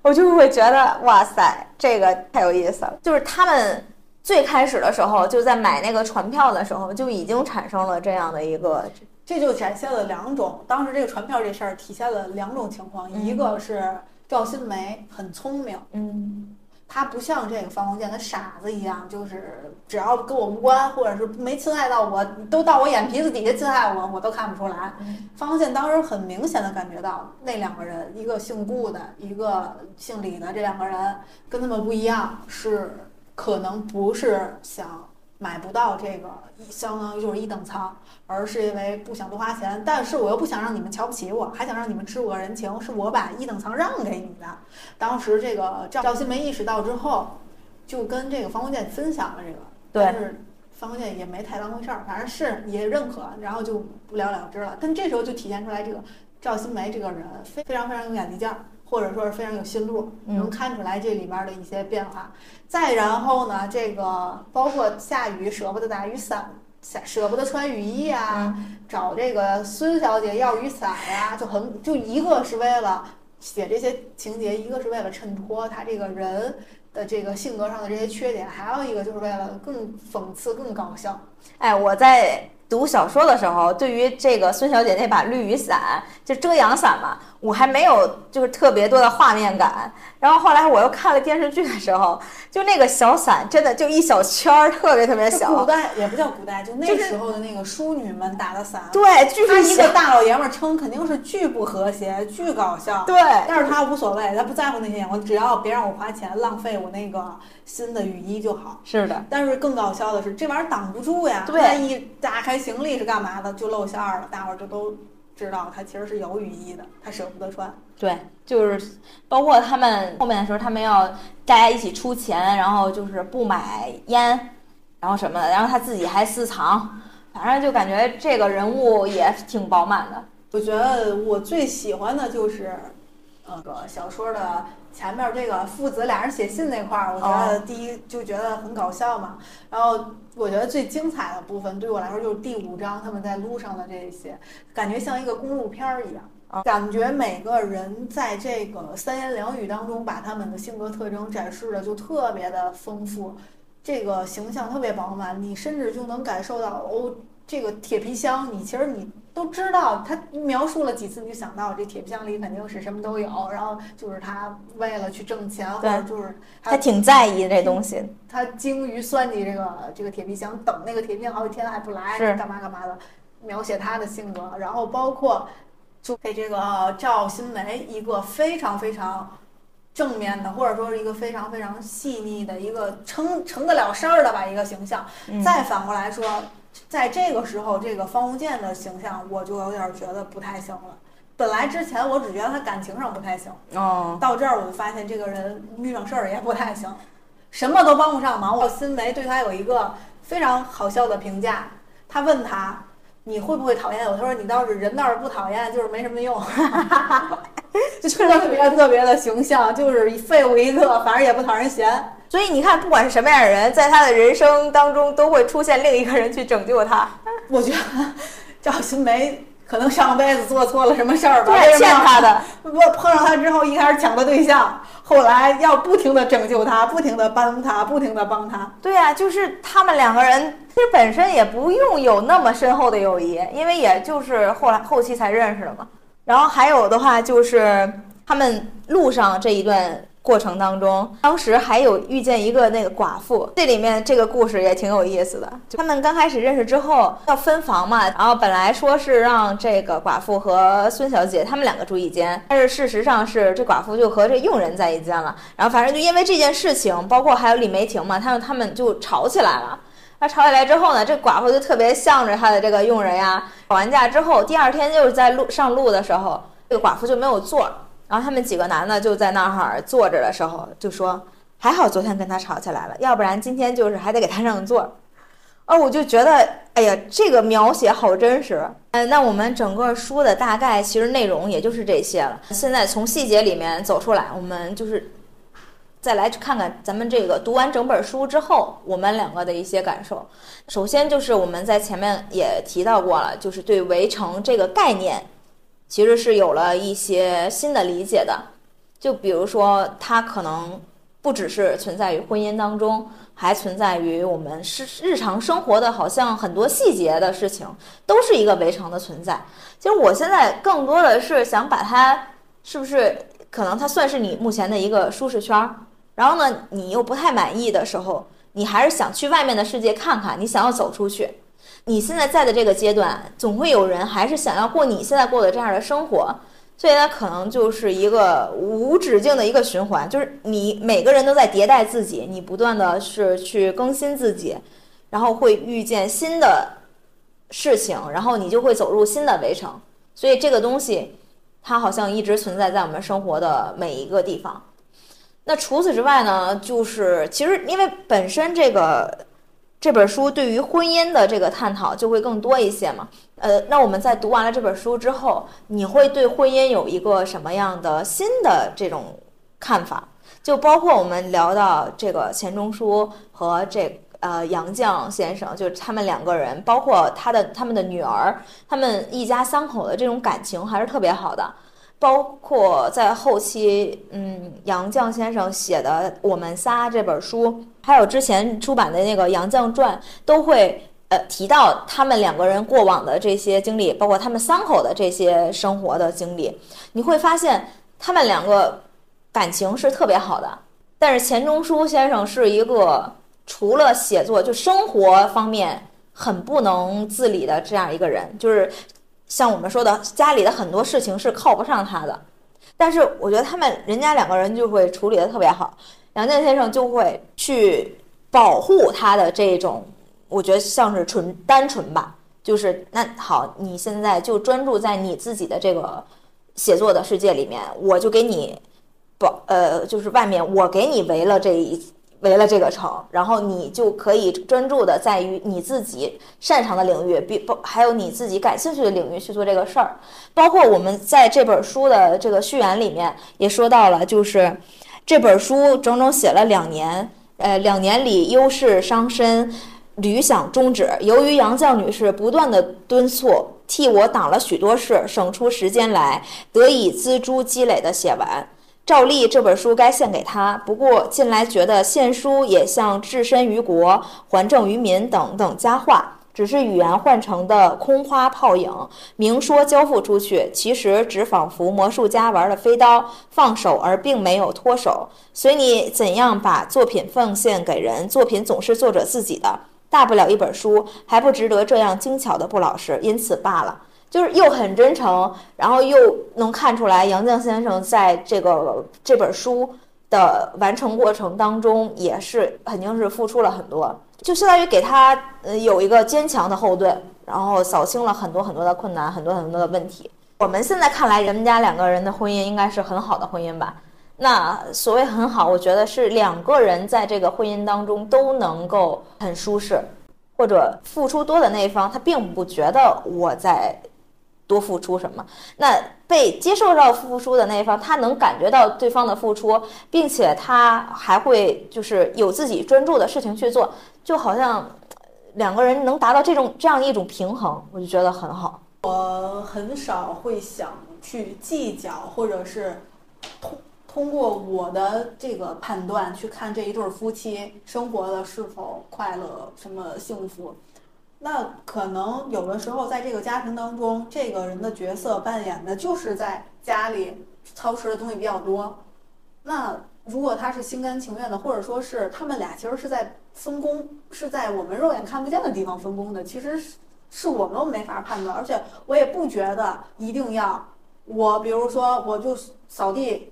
我就会觉得哇塞，这个太有意思了。就是他们最开始的时候，就在买那个船票的时候，就已经产生了这样的一个这就展现了两种，当时这个船票这事儿体现了两种情况，嗯一个是赵新梅很聪明，嗯。她不像这个方鸿渐，他傻子一样，就是只要跟我无关，或者是没侵害到我，都到我眼皮子底下侵害我，我都看不出来。嗯。方鸿渐当时很明显的感觉到，那两个人，一个姓顾的，一个姓李的，这两个人跟他们不一样，是可能不是想买不到这个，相当于就是一等舱，而是因为不想多花钱，但是我又不想让你们瞧不起我，还想让你们知我个人情，是我把一等舱让给你的。当时这个赵赵新梅意识到之后，就跟这个方鸿渐分享了这个，但是方鸿渐也没太当回事儿，反正是也认可，然后就不了了之了。但这时候就体现出来，这个赵新梅这个人非非常非常有眼力劲儿，或者说是非常有心路，能看出来这里边的一些变化。再然后呢，这个包括下雨舍不得打雨伞，舍舍不得穿雨衣啊，找这个孙小姐要雨伞呀，就很就一个是为了写这些情节，一个是为了衬托他这个人。的这个性格上的这些缺点，还有一个就是为了更讽刺、更搞笑。哎，我在读小说的时候，对于这个孙小姐那把绿雨伞，就遮阳伞嘛。我还没有就是特别多的画面感，然后后来我又看了电视剧的时候，就那个小伞真的就一小圈儿，特别特别小。古代也不叫古代，就那时候的那个淑女们打的伞。对，据说一个大老爷们儿撑，肯定是巨不和谐、巨搞笑。对，但是他无所谓，他不在乎那些眼光，只要别让我花钱浪费我那个新的雨衣就好。是的。但是更搞笑的是，这玩意儿挡不住呀。对。一打开行李是干嘛的？就露馅儿了，大伙儿就都。知道他其实是有雨衣的，他舍不得穿。对，就是包括他们后面的时候，他们要大家一起出钱，然后就是不买烟，然后什么的，然后他自己还私藏，反正就感觉这个人物也挺饱满的。我觉得我最喜欢的就是，那个小说的。前面这个父子俩人写信那块儿，我觉得第一就觉得很搞笑嘛。然后我觉得最精彩的部分对我来说就是第五章他们在路上的这些，感觉像一个公路片儿一样。感觉每个人在这个三言两语当中把他们的性格特征展示的就特别的丰富，这个形象特别饱满，你甚至就能感受到哦。这个铁皮箱，你其实你都知道，他描述了几次，你就想到这铁皮箱里肯定是什么都有。然后就是他为了去挣钱，或者就是他挺在意这东西。他精于算计这个这个铁皮箱，等那个铁皮箱好几天还不来，干嘛干嘛的，描写他的性格。然后包括就给这个赵新梅一个非常非常正面的，或者说是一个非常非常细腻的一个成成得了事儿的吧一个形象。再反过来说。在这个时候，这个方鸿渐的形象我就有点觉得不太行了。本来之前我只觉得他感情上不太行，哦，到这儿我就发现这个人遇上事儿也不太行，什么都帮不上忙。我新梅对他有一个非常好笑的评价，他问他你会不会讨厌我？他说你倒是人倒是不讨厌，就是没什么用，就特别特别的形象，就是废物一个，反正也不讨人嫌。所以你看，不管是什么样的人，在他的人生当中都会出现另一个人去拯救他。我觉得赵新梅可能上辈子做错了什么事儿吧，欠他的。我碰上他之后，一开始抢他对象，后来要不停的拯救他，不停的帮他，不停的帮他。对呀，就是他们两个人其实本身也不用有那么深厚的友谊，因为也就是后来后期才认识的嘛。然后还有的话就是他们路上这一段。过程当中，当时还有遇见一个那个寡妇，这里面这个故事也挺有意思的。他们刚开始认识之后要分房嘛，然后本来说是让这个寡妇和孙小姐他们两个住一间，但是事实上是这寡妇就和这佣人在一间了。然后反正就因为这件事情，包括还有李梅婷嘛，他们他们就吵起来了。那吵起来之后呢，这寡妇就特别向着他的这个佣人呀。吵完架之后，第二天就是在路上路的时候，这个寡妇就没有座。然后他们几个男的就在那儿坐着的时候，就说：“还好昨天跟他吵起来了，要不然今天就是还得给他让座。”哦，我就觉得，哎呀，这个描写好真实。嗯，那我们整个书的大概其实内容也就是这些了。现在从细节里面走出来，我们就是再来看看咱们这个读完整本书之后，我们两个的一些感受。首先就是我们在前面也提到过了，就是对围城这个概念。其实是有了一些新的理解的，就比如说，它可能不只是存在于婚姻当中，还存在于我们是日常生活的，好像很多细节的事情都是一个围城的存在。其实我现在更多的是想把它，是不是可能它算是你目前的一个舒适圈儿？然后呢，你又不太满意的时候，你还是想去外面的世界看看，你想要走出去。你现在在的这个阶段，总会有人还是想要过你现在过的这样的生活，所以它，可能就是一个无止境的一个循环，就是你每个人都在迭代自己，你不断的是去更新自己，然后会遇见新的事情，然后你就会走入新的围城。所以这个东西，它好像一直存在在我们生活的每一个地方。那除此之外呢，就是其实因为本身这个。这本书对于婚姻的这个探讨就会更多一些嘛。呃，那我们在读完了这本书之后，你会对婚姻有一个什么样的新的这种看法？就包括我们聊到这个钱钟书和这呃杨绛先生，就是他们两个人，包括他的他们的女儿，他们一家三口的这种感情还是特别好的。包括在后期，嗯，杨绛先生写的《我们仨》这本书，还有之前出版的那个《杨绛传》，都会呃提到他们两个人过往的这些经历，包括他们三口的这些生活的经历。你会发现，他们两个感情是特别好的。但是钱钟书先生是一个除了写作就生活方面很不能自理的这样一个人，就是。像我们说的，家里的很多事情是靠不上他的，但是我觉得他们人家两个人就会处理的特别好。杨绛先生就会去保护他的这种，我觉得像是纯单纯吧，就是那好，你现在就专注在你自己的这个写作的世界里面，我就给你保呃，就是外面我给你围了这一。围了这个城，然后你就可以专注的在于你自己擅长的领域，比不还有你自己感兴趣的领域去做这个事儿。包括我们在这本书的这个序言里面也说到了，就是这本书整整写了两年，呃，两年里忧事伤身，屡想终止。由于杨绛女士不断的敦促，替我挡了许多事，省出时间来，得以锱铢积累的写完。照例这本书该献给他，不过近来觉得献书也像置身于国、还政于民等等佳话，只是语言换成的空花泡影。明说交付出去，其实只仿佛魔术家玩了飞刀，放手而并没有脱手。随你怎样把作品奉献给人，作品总是作者自己的，大不了一本书，还不值得这样精巧的不老实，因此罢了。就是又很真诚，然后又能看出来杨绛先生在这个这本书的完成过程当中，也是肯定是付出了很多，就相当于给他呃有一个坚强的后盾，然后扫清了很多很多的困难，很多很多的问题。我们现在看来，人家两个人的婚姻应该是很好的婚姻吧？那所谓很好，我觉得是两个人在这个婚姻当中都能够很舒适，或者付出多的那一方，他并不觉得我在。多付出什么？那被接受到付出的那一方，他能感觉到对方的付出，并且他还会就是有自己专注的事情去做，就好像两个人能达到这种这样一种平衡，我就觉得很好。我很少会想去计较，或者是通通过我的这个判断去看这一对夫妻生活的是否快乐、什么幸福。那可能有的时候，在这个家庭当中，这个人的角色扮演的就是在家里操持的东西比较多。那如果他是心甘情愿的，或者说是他们俩其实是在分工，是在我们肉眼看不见的地方分工的，其实是是我们没法判断。而且我也不觉得一定要我，比如说我就扫地，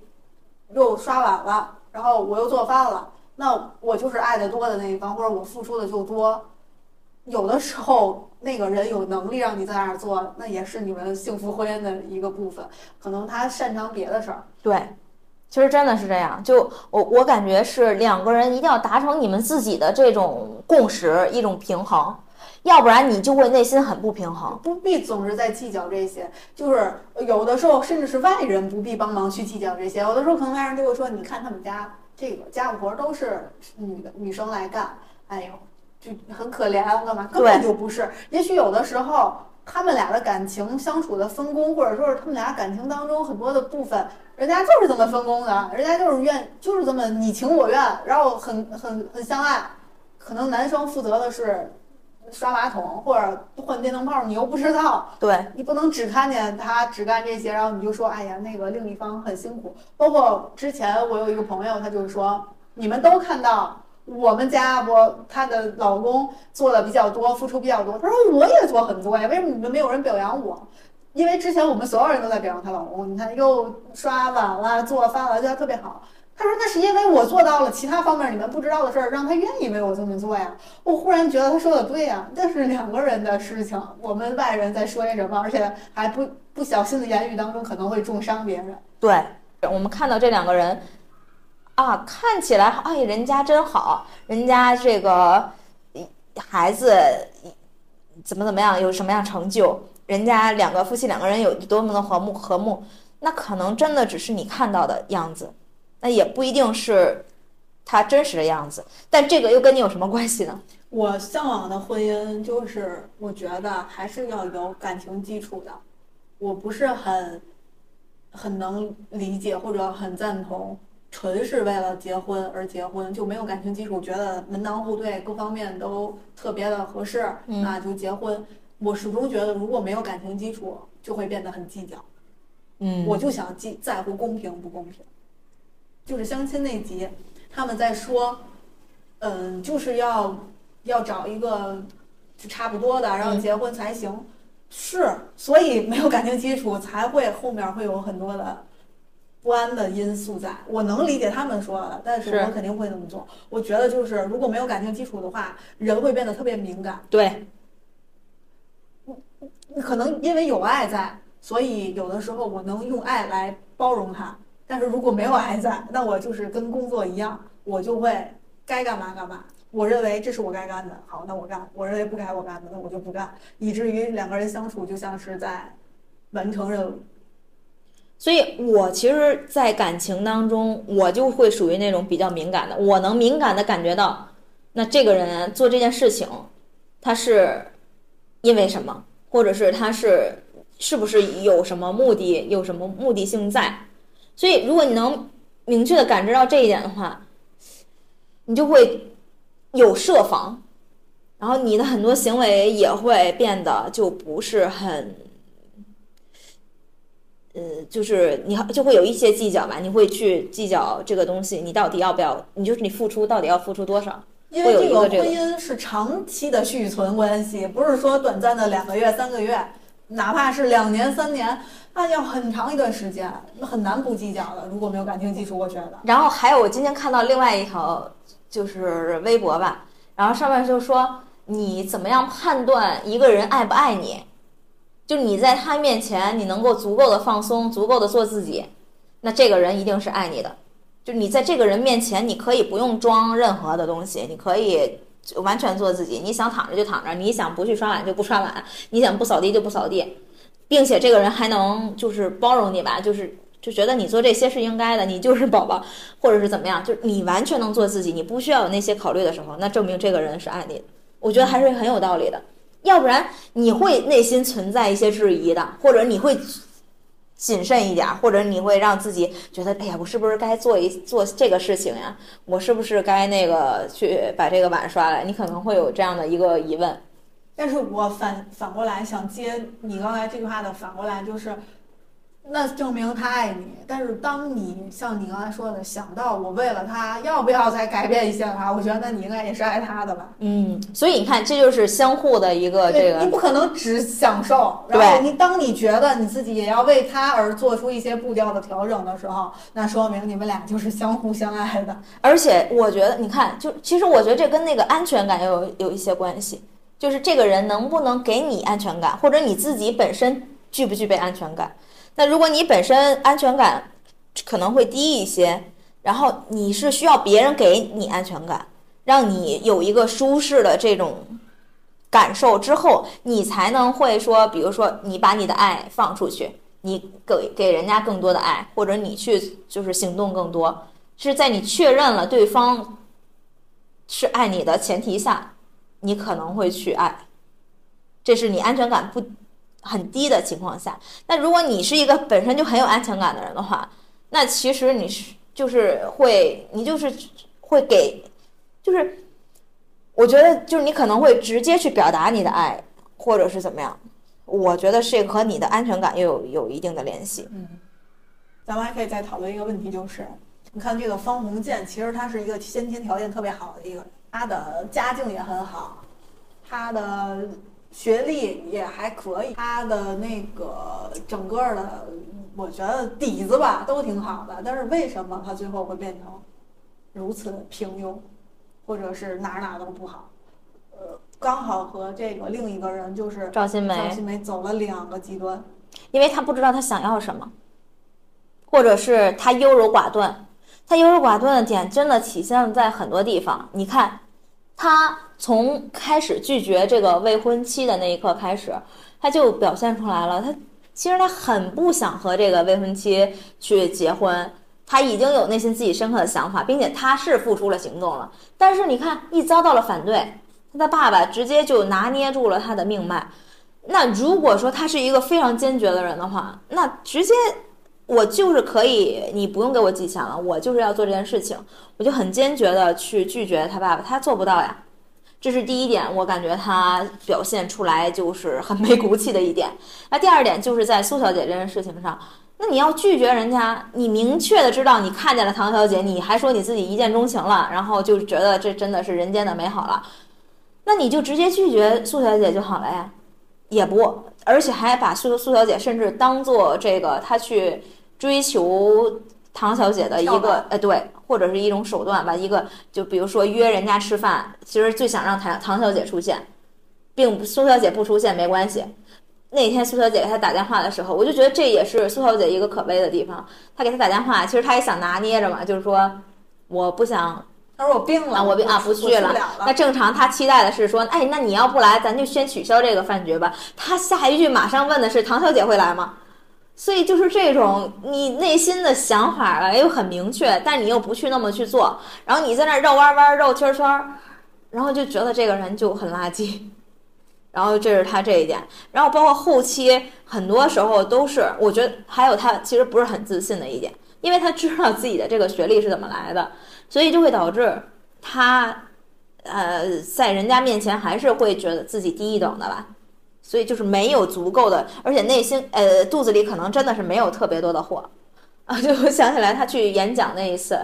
又刷碗了，然后我又做饭了，那我就是爱的多的那一方，或者我付出的就多。有的时候，那个人有能力让你在那儿做，那也是你们幸福婚姻的一个部分。可能他擅长别的事儿。对，其实真的是这样。就我我感觉是两个人一定要达成你们自己的这种共识，一种平衡，要不然你就会内心很不平衡。不必总是在计较这些，就是有的时候甚至是外人不必帮忙去计较这些。有的时候可能外人就会说：“你看他们家这个家务活都是女的女生来干。”哎呦。就很可怜，我干嘛？根本就不是。也许有的时候，他们俩的感情相处的分工，或者说是他们俩感情当中很多的部分，人家就是这么分工的，人家就是愿，就是这么你情我愿，然后很很很相爱。可能男生负责的是刷马桶或者换电灯泡，你又不知道。对，你不能只看见他只干这些，然后你就说，哎呀，那个另一方很辛苦。包括之前我有一个朋友，他就是说，你们都看到。我们家我她的老公做的比较多，付出比较多。她说我也做很多呀，为什么你们没有人表扬我？因为之前我们所有人都在表扬她老公，你看又刷碗了，做饭了，对她特别好。她说那是因为我做到了其他方面你们不知道的事儿，让她愿意为我这么做呀。我忽然觉得她说的对呀，这是两个人的事情，我们外人在说些什么，而且还不不小心的言语当中可能会重伤别人。对，我们看到这两个人。啊，看起来哎，人家真好，人家这个孩子怎么怎么样，有什么样成就，人家两个夫妻两个人有多么的和睦和睦，那可能真的只是你看到的样子，那也不一定是他真实的样子。但这个又跟你有什么关系呢？我向往的婚姻就是，我觉得还是要有感情基础的。我不是很很能理解或者很赞同，纯是为了结婚而结婚，就没有感情基础，觉得门当户对各方面都特别的合适，嗯那就结婚。我始终觉得，如果没有感情基础，就会变得很计较。嗯我就想计在乎公平不公平。就是相亲那集，他们在说，嗯，就是要要找一个就差不多的，然后嗯结婚才行。是，所以没有感情基础，才会后面会有很多的不安的因素在。我能理解他们说的，但是是我肯定不会那么做。我觉得就是如果没有感情基础的话，人会变得特别敏感。对，可能因为有爱在，所以有的时候我能用爱来包容他。但是如果没有爱在，那我就是跟工作一样，我就会该干嘛干嘛。我认为这是我该干的，好，那我干；我认为不该我干的，那我就不干。以至于两个人相处就像是在完成任务。所以我其实，在感情当中，我就会属于那种比较敏感的，我能敏感的感觉到，那这个人做这件事情，他是因为什么，或者是他是是不是有什么目的，有什么目的性在。所以，如果你能明确的感知到这一点的话，你就会有设防，然后你的很多行为也会变得就不是很。呃，就是你就会有一些计较吧，你会去计较这个东西，你到底要不要，你就是你付出到底要付出多少？因为这个婚姻是长期的续存关系，不是说短暂的两个月、三个月，哪怕是两年、三年，那要很长一段时间，那很难不计较的。如果没有感情基础，我觉得。然后还有，我今天看到另外一条就是微博吧，然后上面就说你怎么样判断一个人爱不爱你？就你在他面前，你能够足够的放松，足够的做自己，那这个人一定是爱你的。就你在这个人面前，你可以不用装任何的东西，你可以完全做自己。你想躺着就躺着，你想不去刷碗就不刷碗，你想不扫地就不扫地，并且这个人还能就是包容你吧，就是就觉得你做这些是应该的，你就是宝宝，或者是怎么样，就是你完全能做自己，你不需要有那些考虑的时候，那证明这个人是爱你的。我觉得还是很有道理的，要不然你会内心存在一些质疑的，或者你会谨慎一点，或者你会让自己觉得，哎呀，我是不是该做一做这个事情呀？我是不是该那个去把这个碗刷了？你可能会有这样的一个疑问。但是我反反过来想接你刚才这句话的反过来就是，那证明他爱你。但是当你像你刚才说的，想到我为了他要不要再改变一下他，我觉得那你应该也是爱他的吧。嗯，所以你看，这就是相互的一个这对，个你不可能只享受，然后你当你觉得你自己也要为他而做出一些步调的调整的时候，那说明你们俩就是相互相爱的。而且我觉得，你看，就其实我觉得这跟那个安全感有有一些关系，就是这个人能不能给你安全感，或者你自己本身具不具备安全感。那如果你本身安全感可能会低一些，然后你是需要别人给你安全感，让你有一个舒适的这种感受之后，你才能会说，比如说你把你的爱放出去，你给给人家更多的爱，或者你去就是行动更多。是在你确认了对方是爱你的前提下，你可能会去爱，这是你安全感不很低的情况下。那如果你是一个本身就很有安全感的人的话，那其实你是就是会，你就是会给，就是我觉得就是你可能会直接去表达你的爱，或者是怎么样。我觉得这个和你的安全感又有有一定的联系。嗯咱们还可以再讨论一个问题，就是你看这个方鸿渐，其实他是一个先天条件特别好的一个，他的家境也很好，他的学历也还可以，他的那个整个的，我觉得底子吧都挺好的。但是为什么他最后会变成如此平庸，或者是哪儿哪儿都不好？呃，刚好和这个另一个人就是赵新梅赵新梅走了两个极端。因为他不知道他想要什么，或者是他优柔寡断。他优柔寡断的点真的体现在很多地方。你看，他从开始拒绝这个未婚妻的那一刻开始，他就表现出来了。他其实他很不想和这个未婚妻去结婚，他已经有内心自己深刻的想法，并且他是付出了行动了。但是你看，一遭到了反对，他的爸爸直接就拿捏住了他的命脉。那如果说他是一个非常坚决的人的话，那直接。我就是可以，你不用给我寄钱了，我就是要做这件事情，我就很坚决的去拒绝他爸爸，他做不到呀，这是第一点，我感觉他表现出来就是很没骨气的一点。那第二点就是在苏小姐这件事情上，那你要拒绝人家，你明确的知道你看见了唐小姐，你还说你自己一见钟情了，然后就觉得这真的是人间的美好了，那你就直接拒绝苏小姐就好了呀，也不，而且还把苏苏小姐甚至当做这个他去。追求唐小姐的一个，呃，对，或者是一种手段吧。一个就比如说约人家吃饭，其实最想让唐唐小姐出现，并苏小姐不出现没关系。那天苏小姐给他打电话的时候，我就觉得这也是苏小姐一个可悲的地方。她给他打电话，其实她也想拿捏着嘛，就是说我不想，她说我病了，我病啊，不去了。那正常，他期待的是说，哎，那你要不来，咱就先取消这个饭局吧。他下一句马上问的是唐小姐会来吗？所以就是这种你内心的想法吧，又很明确，但你又不去那么去做，然后你在那绕弯弯、绕圈圈，然后就觉得这个人就很垃圾。然后这是他这一点，然后包括后期很多时候都是，我觉得还有他其实不是很自信的一点，因为他知道自己的这个学历是怎么来的，所以就会导致他，呃，在人家面前还是会觉得自己低一等的吧。所以就是没有足够的，而且内心呃肚子里可能真的是没有特别多的货，啊，就我想起来他去演讲那一次，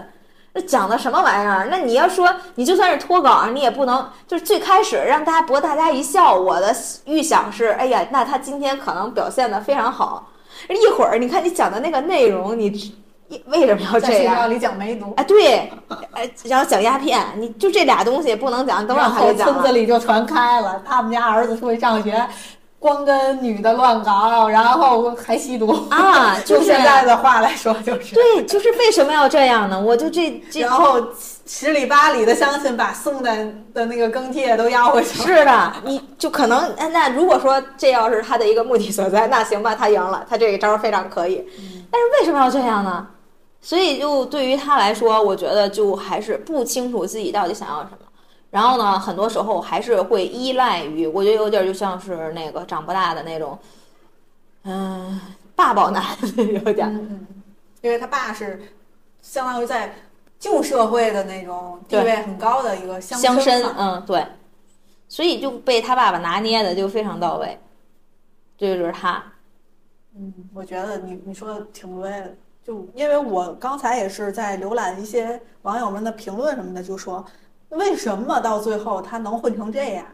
那讲的什么玩意儿？那你要说你就算是脱稿，你也不能就是最开始让大家博大家一笑。我的预想是，哎呀，那他今天可能表现的非常好。一会儿你看你讲的那个内容，你为什么要这样？在学校里讲梅毒，哎对，哎然后讲鸦片，你就这俩东西不能讲，都让他讲村子里就传开了，他们家儿子出去上学。光跟女的乱搞，然后还吸毒啊！就现在的话来说，就是对，就是为什么要这样呢？我就这这，然后十里八里的相亲把送的的那个更帖都要回去。是的，你就可能那如果说这要是他的一个目的所在，那行吧，他赢了，他这一招非常可以。但是为什么要这样呢？所以就对于他来说，我觉得就还是不清楚自己到底想要什么。然后呢，很多时候还是会依赖于，我觉得有点就像是那个长不大的那种，嗯，爸宝男 有点，嗯，因为他爸是相当于在旧社会的那种地位很高的一个乡绅，嗯，对，所以就被他爸爸拿捏的就非常到位，这就是他。嗯，我觉得你你说的挺对的，就因为我刚才也是在浏览一些网友们的评论什么的，就说。为什么到最后他能混成这样？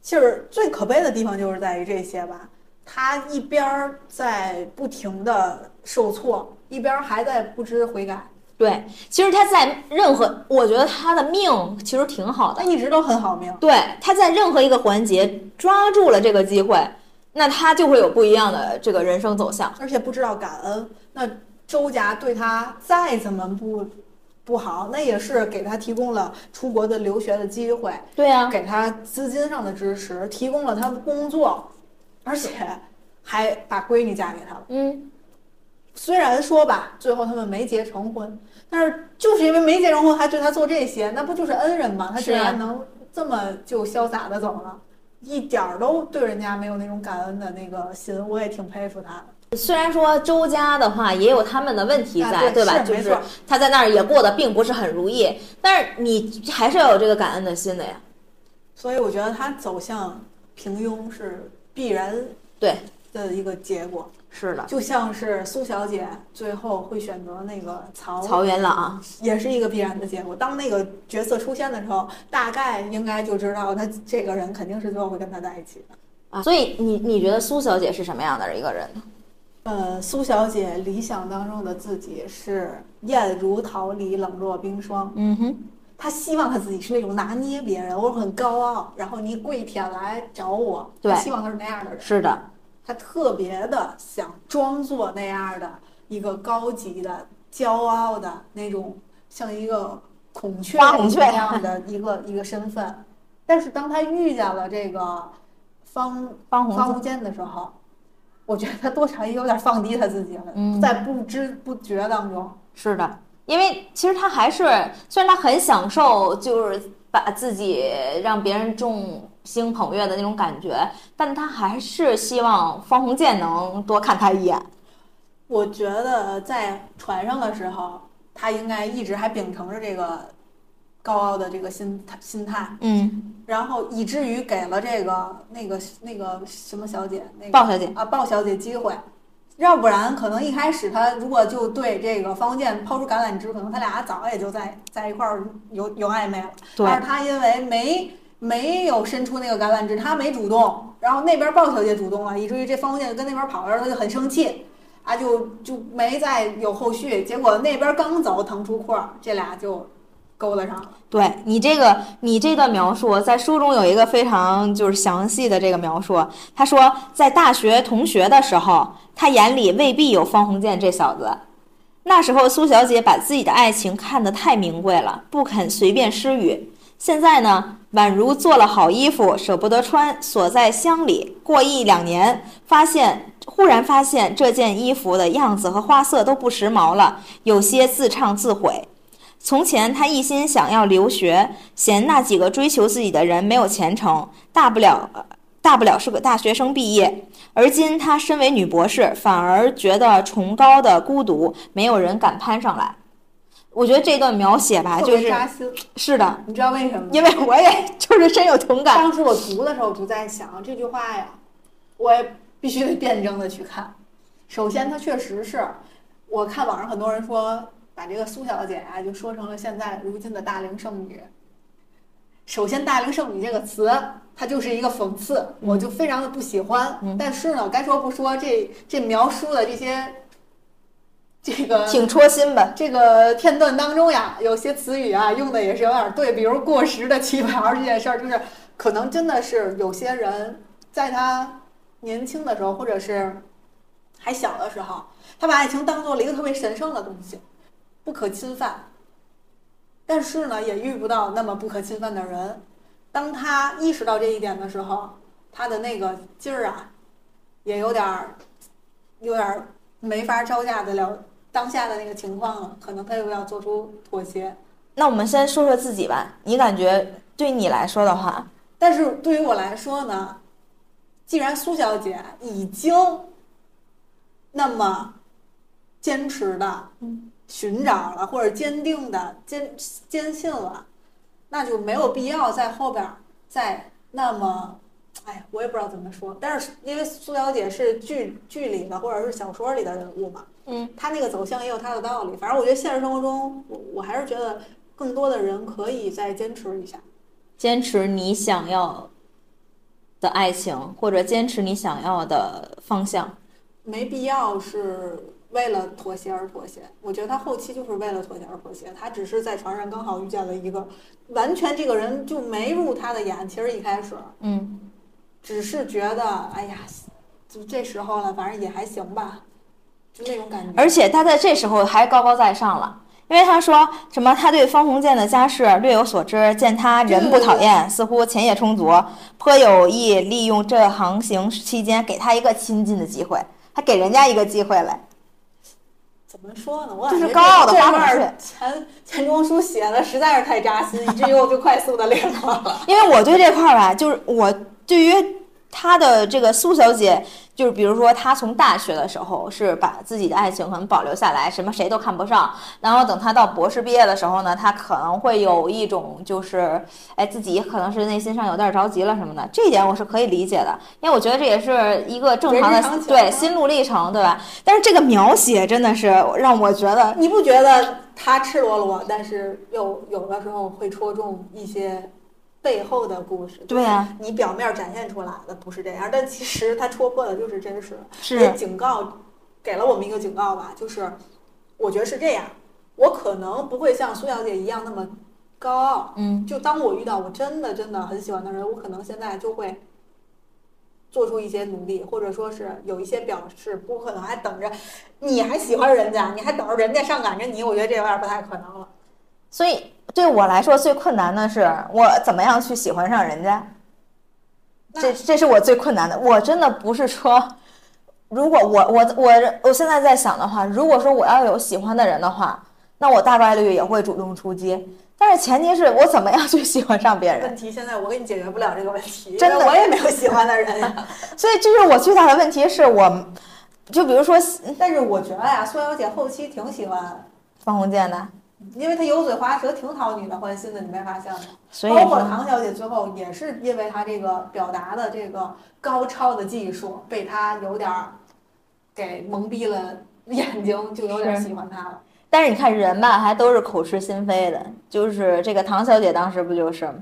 其实最可悲的地方就是在于这些吧。他一边在不停的受挫，一边还在不知悔改。对，其实他在任何，我觉得他的命其实挺好的，他一直都很好命。对，他在任何一个环节抓住了这个机会，那他就会有不一样的这个人生走向。而且不知道感恩，那周家对他再怎么不。不好，那也是给他提供了出国的留学的机会，对呀，给他资金上的支持，提供了他的工作，而且还把闺女嫁给他了。嗯，虽然说吧，最后他们没结成婚，但是就是因为没结成婚，还对他做这些，那不就是恩人吗？他竟然能这么就潇洒的走了，一点儿都对人家没有那种感恩的那个心，我也挺佩服他的。虽然说周家的话也有他们的问题在，对吧？就是他在那儿也过得并不是很如意，但是你还是要有这个感恩的心的呀。所以我觉得他走向平庸是必然对的一个结果。是的，就像是苏小姐最后会选择那个曹曹元朗，也是一个必然的结果。当那个角色出现的时候，大概应该就知道他这个人肯定是最后会跟他在一起的啊。所以你你觉得苏小姐是什么样的一个人呢？呃，苏小姐理想当中的自己是艳如桃李，冷若冰霜。嗯哼，她希望她自己是那种拿捏别人，我很高傲，然后你跪舔来找我。对，希望她是那样的人。是的，她特别的想装作那样的一个高级的、骄傲的那种，像一个孔雀花孔雀那样的一个一个身份。但是当她遇见了这个方方方无间的时候，我觉得他多少也有点放低他自己了，嗯在不知不觉当中，是的，因为其实他还是虽然他很享受，就是把自己让别人众星捧月的那种感觉，但他还是希望方鸿渐能多看他一眼。我觉得在船上的时候，他应该一直还秉承着这个高傲的这个心态心态，嗯，然后以至于给了这个那个那个什么小姐，那个鲍小姐啊鲍小姐机会。要不然，可能一开始他如果就对这个方鸿渐抛出橄榄枝，可能他俩早也就在在一块儿有有暧昧了。对但是他因为没没有伸出那个橄榄枝，他没主动，然后那边鲍小姐主动了，以至于这方鸿渐就跟那边跑的时候，他就很生气，啊，就就没再有后续。结果那边刚走，腾出空儿，这俩就勾搭上。对你这个，你这段描述在书中有一个非常就是详细的这个描述。他说，在大学同学的时候，他眼里未必有方鸿渐这小子。那时候苏小姐把自己的爱情看得太名贵了，不肯随便施予。现在呢，宛如做了好衣服，舍不得穿，锁在箱里。过一两年，发现忽然发现这件衣服的样子和花色都不时髦了，有些自唱自毁。从前他一心想要留学，嫌那几个追求自己的人没有前程，大不了呃大不了是个大学生毕业。而今他身为女博士，反而觉得崇高的孤独，没有人敢攀上来。我觉得这段描写吧，就是扎心，是的，你知道为什么吗？因为我也就是深有同感。当时我读的时候我就在想这句话呀，我也必须得辩证的去看。首先，它确实是，我看网上很多人说把这个苏小姐啊就说成了现在如今的大龄剩女。首先，“大龄剩女”这个词，它就是一个讽刺，我就非常的不喜欢。嗯但是呢，该说不说，这这描述的这些，这个挺戳心吧？这个片段当中呀，有些词语啊用的也是有点对，比如过时的旗袍这件事儿，就是可能真的是有些人在他年轻的时候，或者是还小的时候，他把爱情当做了一个特别神圣的东西，不可侵犯。但是呢，也遇不到那么不可侵犯的人。当他意识到这一点的时候，他的那个劲儿啊，也有点儿，有点儿没法招架得了当下的那个情况了，可能他又要做出妥协。那我们先说说自己吧。你感觉对你来说的话，但是对于我来说呢，既然苏小姐已经那么坚持的寻找了，或者坚定的坚坚信了，那就没有必要在后边儿再那么，哎呀，我也不知道怎么说。但是因为苏小姐是剧剧里的或者是小说里的人物嘛，嗯，她那个走向也有她的道理。反正我觉得现实生活中，我我还是觉得更多的人可以再坚持一下。坚持你想要的爱情，或者坚持你想要的方向。没必要是为了妥协而妥协。我觉得他后期就是为了妥协而妥协，他只是在船上刚好遇见了一个完全这个人就没入他的眼。其实一开始嗯，只是觉得，哎呀，就这时候了，反正也还行吧，就那种感觉。而且他在这时候还高高在上了。因为他说什么，他对方鸿渐的家世略有所知，见他人不讨厌，似乎钱也充足，颇有意利用这航行期间给他一个亲近的机会，还给人家一个机会来。怎么说呢？我就是感觉高傲的花这这段粉儿钱钱钟书写的实在是太扎心，以至于我就快速的连过了。因为我对这块儿吧，就是我对于她的这个苏小姐，就是比如说她从大学的时候是把自己的爱情可能保留下来，什么谁都看不上，然后等她到博士毕业的时候呢，她可能会有一种就是，哎，自己可能是内心上有点着急了什么的，这一点我是可以理解的，因为我觉得这也是一个正常的对啊心路历程，对吧？但是这个描写真的是让我觉得，你不觉得他赤裸裸，但是又有的时候会戳中一些背后的故事？对啊，你表面展现出来的不是这样，但其实他戳破的就是真实。也是警告，给了我们一个警告吧，就是我觉得是这样，我可能不会像苏小姐一样那么高傲。嗯，就当我遇到我真的真的很喜欢的人，我可能现在就会做出一些努力，或者说是有一些表示，不可能还等着你还喜欢人家，你还等着人家上赶着你，我觉得这有点不太可能了。所以对我来说最困难的是我怎么样去喜欢上人家，这这是我最困难的。我真的不是说，如果我我我我现在在想的话，如果说我要有喜欢的人的话，那我大概率也会主动出击。但是前提是我怎么样去喜欢上别人问。题现在我给你解决不了这个问题，真的我也没有喜欢的人呀。所以这是我最大的问题，是我，就比如说但是我觉得呀，苏小姐后期挺喜欢，方鸿渐的，因为她油嘴滑舌，挺讨女的欢心的，你没发现吗？包括所以说唐小姐最后也是因为她这个表达的这个高超的技术，被她有点儿给蒙蔽了眼睛，就有点是喜欢她了。但是你看人吧，还都是口是心非的。就是这个唐小姐当时不就是吗，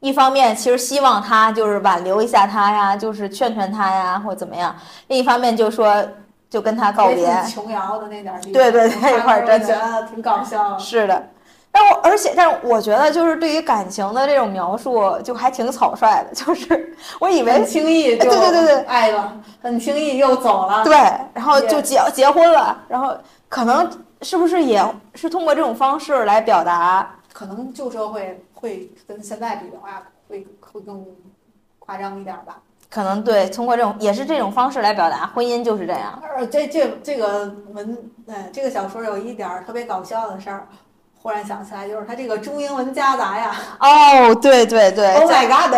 一方面其实希望他就是挽留一下他呀，就是劝劝他呀，或怎么样；另一方面就说就跟他告别。琼瑶的那点儿地方，对对对我一块儿真的挺搞笑。是的，但我而且但是我觉得就是对于感情的这种描述就还挺草率的，就是我以为很轻易就对对对对爱了，很轻易又走了。对，然后就结结婚了，然后可能是不是也是通过这种方式来表达？可能旧社会会跟现在比的话，会会更夸张一点吧。可能对，通过这种也是这种方式来表达婚姻就是这样。呃这这这个文，哎，这个小说有一点儿特别搞笑的事儿，忽然想起来，就是它这个中英文夹杂呀哦，对对对，，Oh my god！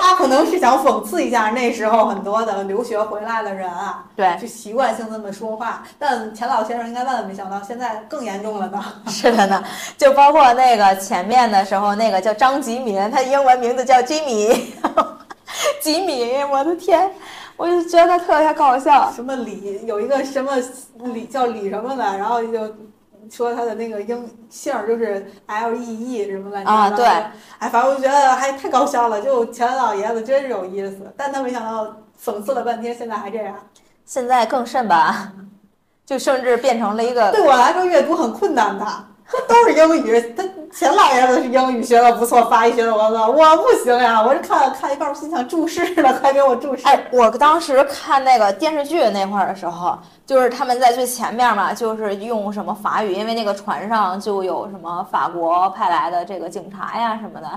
他可能是想讽刺一下那时候很多的留学回来的人啊，对，就习惯性这么说话。但钱老先生应该万万没想到，现在更严重了呢。是的呢，就包括那个前面的时候，那个叫张吉民，他英文名字叫吉米，吉米，我的天，我就觉得特别搞笑。什么李有一个什么李叫李什么的，然后就说他的那个英姓儿就是 L E E 什么乱七八糟的。啊对哎，反正我就觉得还太搞笑了，就钱老爷子真是有意思，但他没想到讽刺了半天，现在还这样。现在更甚吧，就甚至变成了一个对我来说阅读很困难的，他都是英语。他钱老爷子是英语学的不错，法语学的不错，我不行呀，我是看看一半儿心想注释了，快给我注释。哎，我当时看那个电视剧那块儿的时候，就是他们在最前面嘛，就是用什么法语，因为那个船上就有什么法国派来的这个警察呀什么的。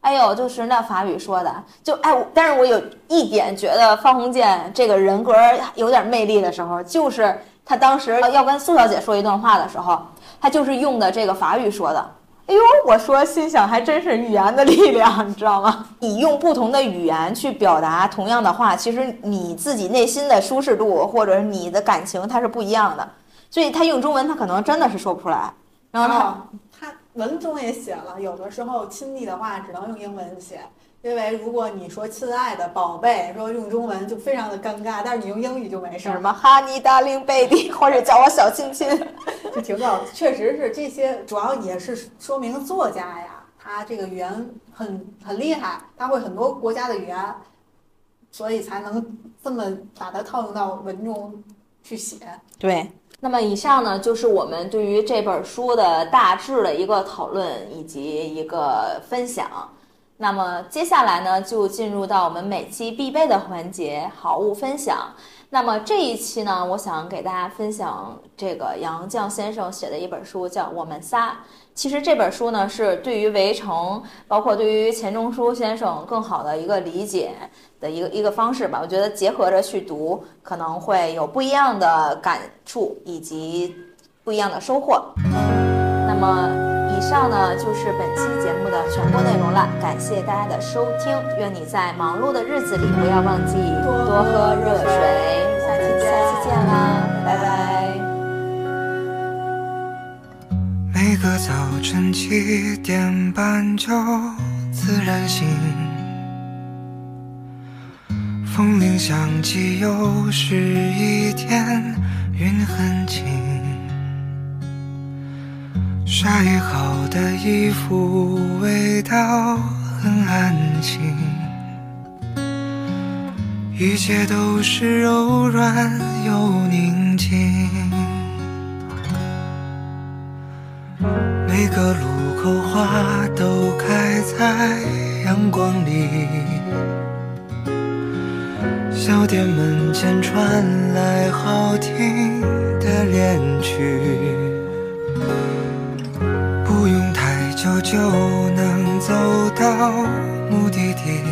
哎呦，就是那法语说的，就哎，但是我有一点觉得方鸿渐这个人格有点魅力的时候，就是他当时要跟苏小姐说一段话的时候，他就是用的这个法语说的。哎呦，我说心想还真是语言的力量，你知道吗？你用不同的语言去表达同样的话，其实你自己内心的舒适度或者是你的感情它是不一样的。所以他用中文，他可能真的是说不出来。然后他、哦他文中也写了，有的时候亲昵的话只能用英文写，因为如果你说亲爱的宝贝，说用中文就非常的尴尬，但是你用英语就没事儿，什么 Honey Darling Baby，或者叫我小亲亲。就挺搞。确实是这些，主要也是说明作家呀，他这个语言很很厉害，他会很多国家的语言，所以才能这么把它套用到文中去写。对，那么以上呢，就是我们对于这本书的大致的一个讨论以及一个分享。那么接下来呢，就进入到我们每期必备的环节——好物分享。那么这一期呢，我想给大家分享这个杨绛先生写的一本书，叫《我们仨》。其实这本书呢，是对于围城，包括对于钱钟书先生更好的一个理解的一个一个方式吧。我觉得结合着去读，可能会有不一样的感触以及不一样的收获。那么以上呢就是本期节目的全部内容了，感谢大家的收听。愿你在忙碌的日子里不要忘记多喝热水。下期下期见啦，拜拜。每个早晨七点半就自然醒，风铃响起，又是一天，云很轻。晒好的衣服味道很安静，一切都是柔软又宁静。每个路口花都开在阳光里，小店门前传来好听的恋曲。就能走到目的地。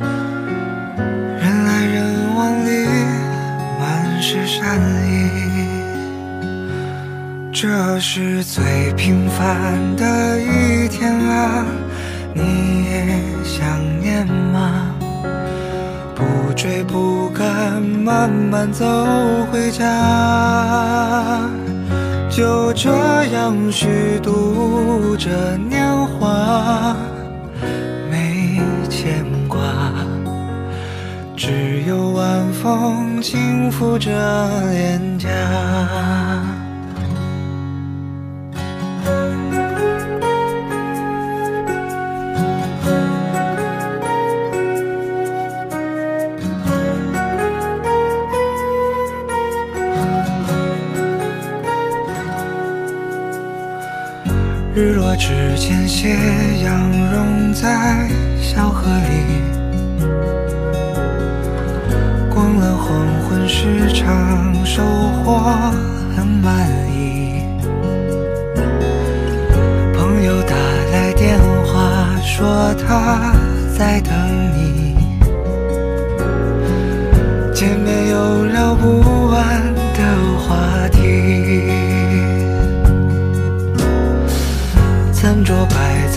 人来人往里满是善意，这是最平凡的一天啊，你也想念吗？不追不赶，慢慢走回家。就这样虚度着年华，没牵挂，只有晚风轻拂着脸颊。指尖，斜阳融在小河里。逛了黄昏市场，收获很满意。朋友打来电话，说他在等你。见面有聊不完的话题。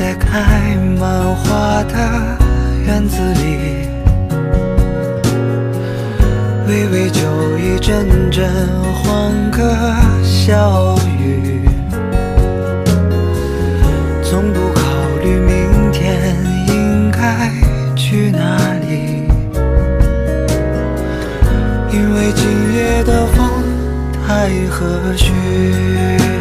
在开满花的院子里，微微酒意，阵阵欢歌笑语，从不考虑明天应该去哪里，因为今夜的风太和煦。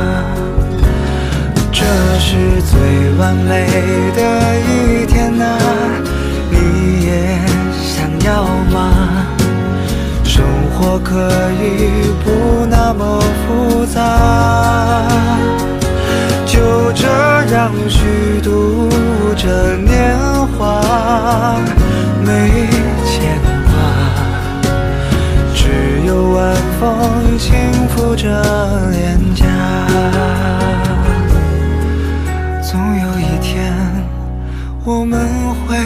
是最完美的一天啊，你也想要吗？生活可以不那么复杂，就这样虚度着年华，没牵挂，只有晚风轻拂着脸颊。我们会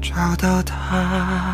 找到他。